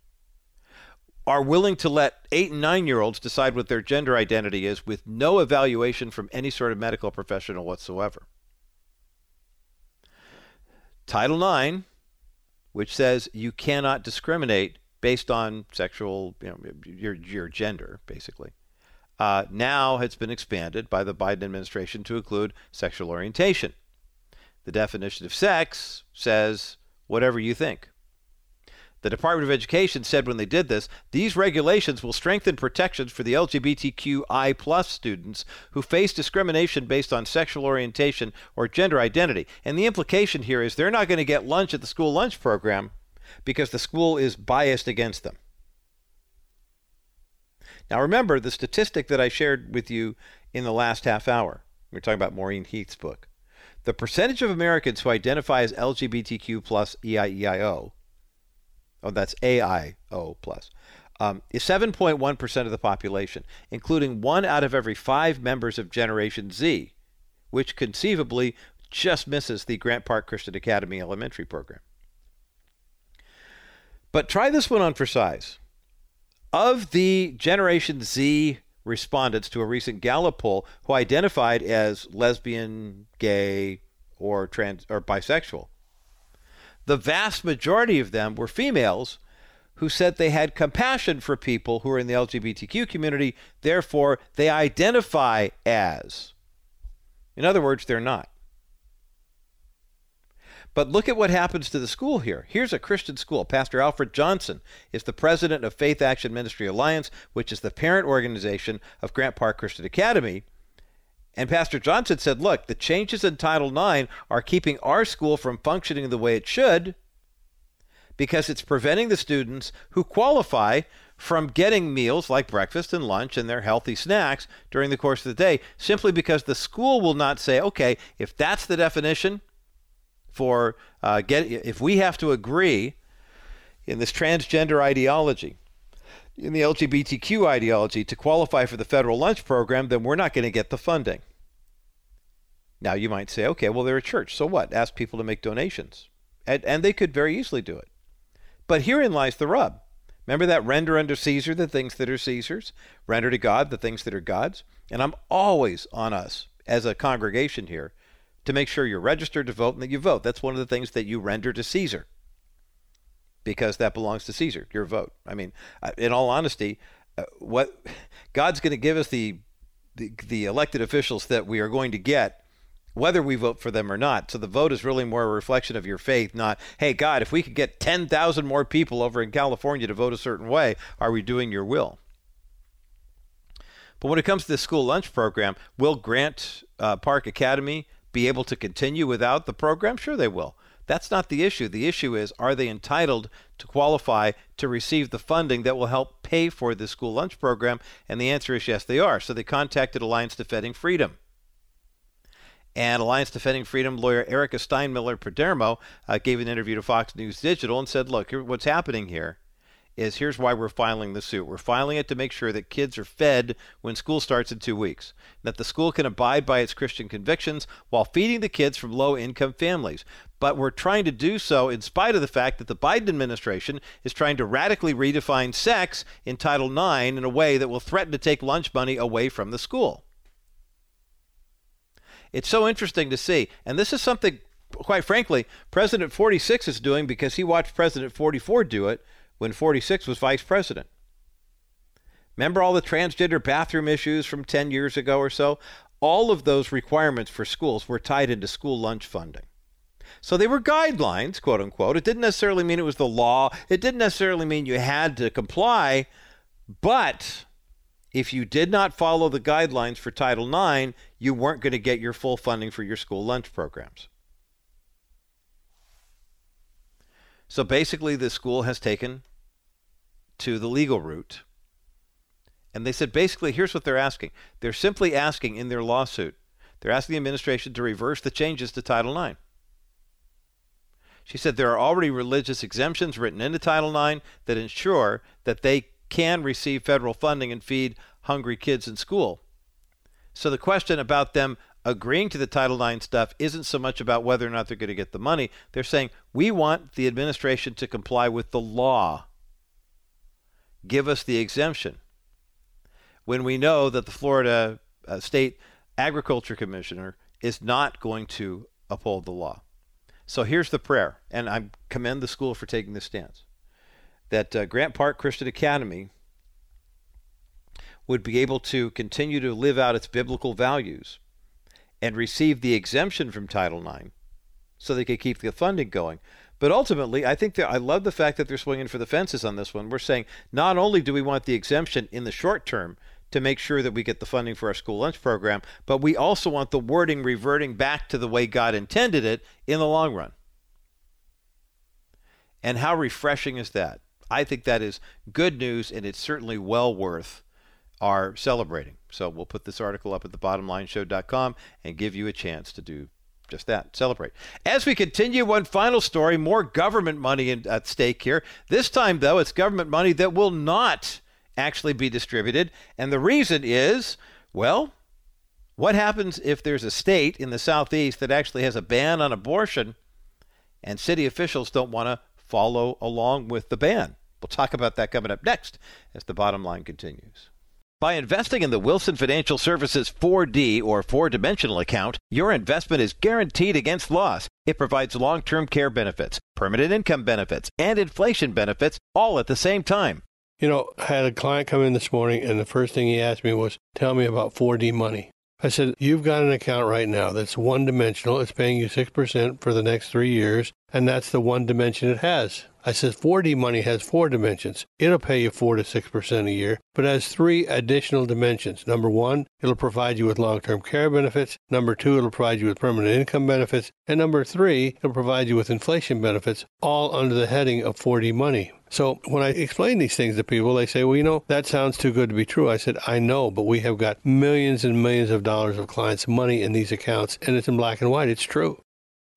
are willing to let eight and nine year olds decide what their gender identity is with no evaluation from any sort of medical professional whatsoever. Title IX, which says you cannot discriminate based on sexual, you know, your, your gender, basically, uh, now has been expanded by the Biden administration to include sexual orientation. The definition of sex says whatever you think. The Department of Education said when they did this, these regulations will strengthen protections for the LGBTQI plus students who face discrimination based on sexual orientation or gender identity. And the implication here is they're not going to get lunch at the school lunch program because the school is biased against them. Now remember the statistic that I shared with you in the last half hour. We are talking about Maureen Heath's book. The percentage of Americans who identify as LGBTQ plus EIEIO oh, that's AIO plus, um, is 7.1% of the population, including one out of every five members of Generation Z, which conceivably just misses the Grant Park Christian Academy elementary program. But try this one on for size. Of the Generation Z respondents to a recent Gallup poll who identified as lesbian, gay, or trans or bisexual, the vast majority of them were females who said they had compassion for people who are in the LGBTQ community, therefore, they identify as. In other words, they're not. But look at what happens to the school here. Here's a Christian school. Pastor Alfred Johnson is the president of Faith Action Ministry Alliance, which is the parent organization of Grant Park Christian Academy. And Pastor Johnson said, look, the changes in Title IX are keeping our school from functioning the way it should because it's preventing the students who qualify from getting meals like breakfast and lunch and their healthy snacks during the course of the day simply because the school will not say, okay, if that's the definition for uh, get, if we have to agree in this transgender ideology in the LGBTQ ideology to qualify for the federal lunch program, then we're not going to get the funding. Now, you might say, okay, well, they're a church. So what? Ask people to make donations. And, and they could very easily do it. But herein lies the rub. Remember that render unto Caesar the things that are Caesar's, render to God the things that are God's? And I'm always on us as a congregation here to make sure you're registered to vote and that you vote. That's one of the things that you render to Caesar because that belongs to Caesar, your vote. I mean, uh, in all honesty, uh, what God's going to give us the, the the elected officials that we are going to get whether we vote for them or not. So the vote is really more a reflection of your faith, not, hey, God, if we could get 10,000 more people over in California to vote a certain way, are we doing your will? But when it comes to the school lunch program, will Grant uh, Park Academy be able to continue without the program? Sure, they will. That's not the issue. The issue is are they entitled to qualify to receive the funding that will help pay for the school lunch program? And the answer is yes, they are. So they contacted Alliance Defending Freedom. And Alliance Defending Freedom lawyer Erica Steinmiller Perdomo uh, gave an interview to Fox News Digital and said, look, what's happening here is here's why we're filing the suit. We're filing it to make sure that kids are fed when school starts in two weeks, that the school can abide by its Christian convictions while feeding the kids from low income families. But we're trying to do so in spite of the fact that the Biden administration is trying to radically redefine sex in Title IX in a way that will threaten to take lunch money away from the school. It's so interesting to see. And this is something, quite frankly, President 46 is doing because he watched President 44 do it when 46 was vice president. Remember all the transgender bathroom issues from 10 years ago or so? All of those requirements for schools were tied into school lunch funding. So they were guidelines, quote unquote. It didn't necessarily mean it was the law. It didn't necessarily mean you had to comply. But if you did not follow the guidelines for Title IX, you weren't going to get your full funding for your school lunch programs. So basically, the school has taken to the legal route. And they said basically, here's what they're asking. They're simply asking in their lawsuit, they're asking the administration to reverse the changes to Title IX. She said there are already religious exemptions written into Title IX that ensure that they can receive federal funding and feed hungry kids in school. So the question about them agreeing to the Title IX stuff isn't so much about whether or not they're going to get the money. They're saying, we want the administration to comply with the law. Give us the exemption. When we know that the Florida uh, State Agriculture Commissioner is not going to uphold the law. So here's the prayer, and I commend the school for taking this stance that uh, Grant Park Christian Academy would be able to continue to live out its biblical values and receive the exemption from Title IX so they could keep the funding going. But ultimately, I think that I love the fact that they're swinging for the fences on this one. We're saying not only do we want the exemption in the short term to make sure that we get the funding for our school lunch program, but we also want the wording reverting back to the way God intended it in the long run. And how refreshing is that? I think that is good news, and it's certainly well worth our celebrating. So we'll put this article up at thebottomlineshow.com and give you a chance to do just that celebrate. As we continue one final story more government money in, at stake here. This time though it's government money that will not actually be distributed. And the reason is well what happens if there's a state in the southeast that actually has a ban on abortion and city officials don't want to follow along with the ban? We'll talk about that coming up next as the bottom line continues by investing in the Wilson Financial Services 4D or four dimensional account, your investment is guaranteed against loss. It provides long term care benefits, permanent income benefits, and inflation benefits all at the same time. You know, I had a client come in this morning, and the first thing he asked me was, Tell me about 4D money. I said, You've got an account right now that's one dimensional. It's paying you 6% for the next three years and that's the one dimension it has. I said 4D money has four dimensions. It'll pay you 4 to 6% a year, but has three additional dimensions. Number one, it'll provide you with long term care benefits. Number two, it'll provide you with permanent income benefits. And number three, it'll provide you with inflation benefits, all under the heading of 4D money. So when I explain these things to people, they say, well, you know, that sounds too good to be true. I said, I know, but we have got millions and millions of dollars of clients' money in these accounts, and it's in black and white. It's true.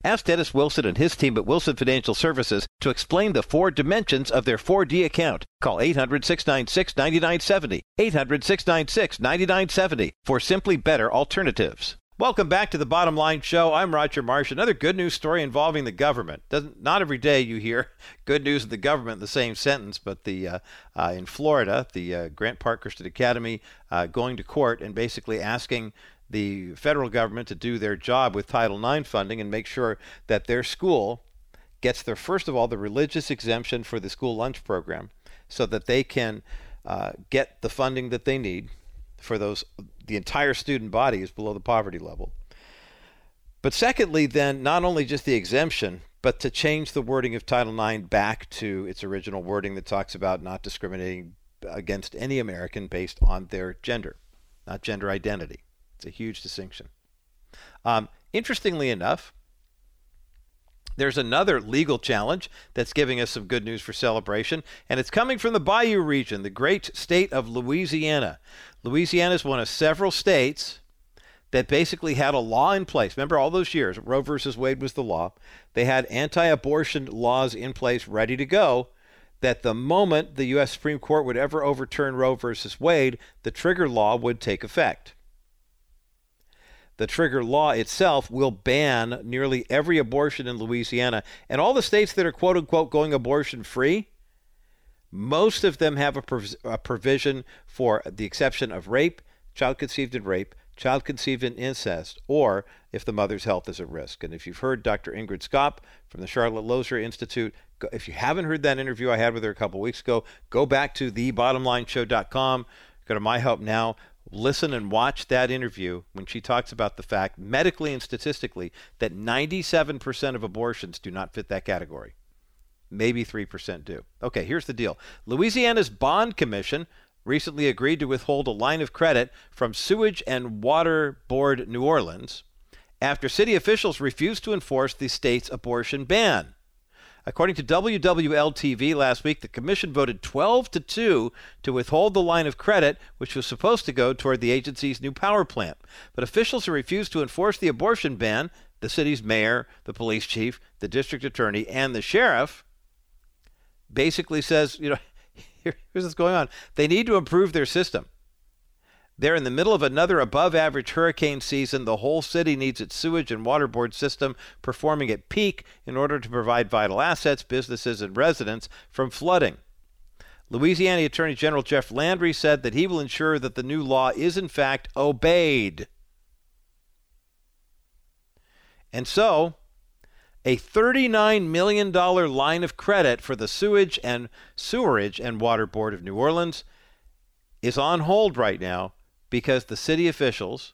Ask Dennis Wilson and his team at Wilson Financial Services to explain the four dimensions of their 4D account. Call 800 696 9970. 800 696 9970 for simply better alternatives. Welcome back to the Bottom Line Show. I'm Roger Marsh. Another good news story involving the government. Doesn't not every day you hear <laughs> good news of the government in the same sentence, but the uh, uh, in Florida, the uh, Grant Park Christian Academy uh, going to court and basically asking the federal government to do their job with Title IX funding and make sure that their school gets their, first of all, the religious exemption for the school lunch program so that they can uh, get the funding that they need for those, the entire student body is below the poverty level. But secondly, then, not only just the exemption, but to change the wording of Title IX back to its original wording that talks about not discriminating against any American based on their gender, not gender identity. It's a huge distinction. Um, interestingly enough, there's another legal challenge that's giving us some good news for celebration, and it's coming from the Bayou region, the great state of Louisiana. Louisiana is one of several states that basically had a law in place. Remember all those years, Roe versus Wade was the law. They had anti abortion laws in place ready to go. That the moment the U.S. Supreme Court would ever overturn Roe versus Wade, the trigger law would take effect the trigger law itself will ban nearly every abortion in Louisiana. And all the states that are quote unquote going abortion free, most of them have a, prov- a, provision for the exception of rape, child conceived in rape, child conceived in incest, or if the mother's health is at risk. And if you've heard Dr. Ingrid Skop from the Charlotte Lozier Institute, if you haven't heard that interview I had with her a couple weeks ago, go back to thebottomlineshow.com. Go to My Help Now listen and watch that interview when she talks about the fact, medically and statistically, that 97% of abortions do not fit that category. Maybe 3% do. Okay, here's the deal Louisiana's Bond Commission recently agreed to withhold a line of credit from Sewage and Water Board New Orleans after city officials refused to enforce the state's abortion ban. According to WWL-TV last week, the commission voted 12 to 2 to withhold the line of credit, which was supposed to go toward the agency's new power plant. But officials who refused to enforce the abortion ban, the city's mayor, the police chief, the district attorney, and the sheriff, basically says, you know, <laughs> here's what's going on. They need to improve their system. They're in the middle of another above average hurricane season. The whole city needs its sewage and water board system performing at peak in order to provide vital assets, businesses, and residents from flooding. Louisiana Attorney General Jeff Landry said that he will ensure that the new law is in fact obeyed. And so, a $39 million line of credit for the Sewage and Sewerage and Water Board of New Orleans is on hold right now because the city officials,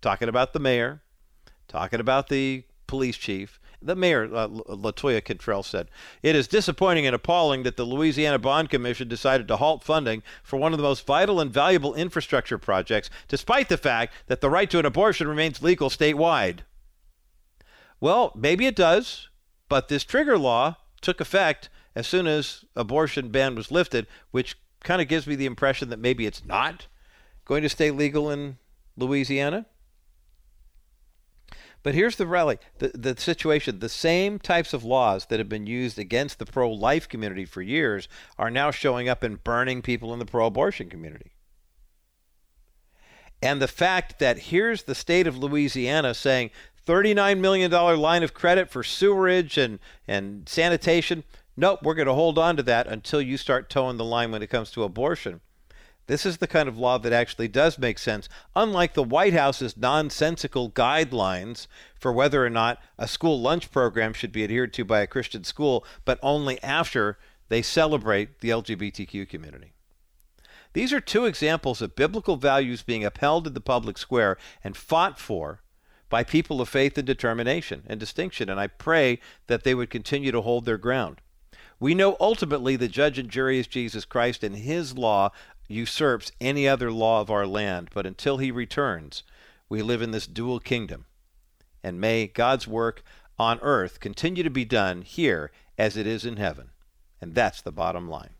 talking about the mayor, talking about the police chief, the mayor, uh, Latoya Cantrell, said, It is disappointing and appalling that the Louisiana Bond Commission decided to halt funding for one of the most vital and valuable infrastructure projects, despite the fact that the right to an abortion remains legal statewide. Well, maybe it does, but this trigger law took effect as soon as abortion ban was lifted, which kind of gives me the impression that maybe it's not going to stay legal in Louisiana? But here's the rally, the, the situation. The same types of laws that have been used against the pro life community for years are now showing up and burning people in the pro abortion community. And the fact that here's the state of Louisiana saying $39 million line of credit for sewerage and, and sanitation. Nope, we're going to hold on to that until you start toeing the line when it comes to abortion. This is the kind of law that actually does make sense, unlike the White House's nonsensical guidelines for whether or not a school lunch program should be adhered to by a Christian school, but only after they celebrate the LGBTQ community. These are two examples of biblical values being upheld in the public square and fought for by people of faith and determination and distinction, and I pray that they would continue to hold their ground. We know ultimately the judge and jury is Jesus Christ, and his law usurps any other law of our land. But until he returns, we live in this dual kingdom. And may God's work on earth continue to be done here as it is in heaven. And that's the bottom line.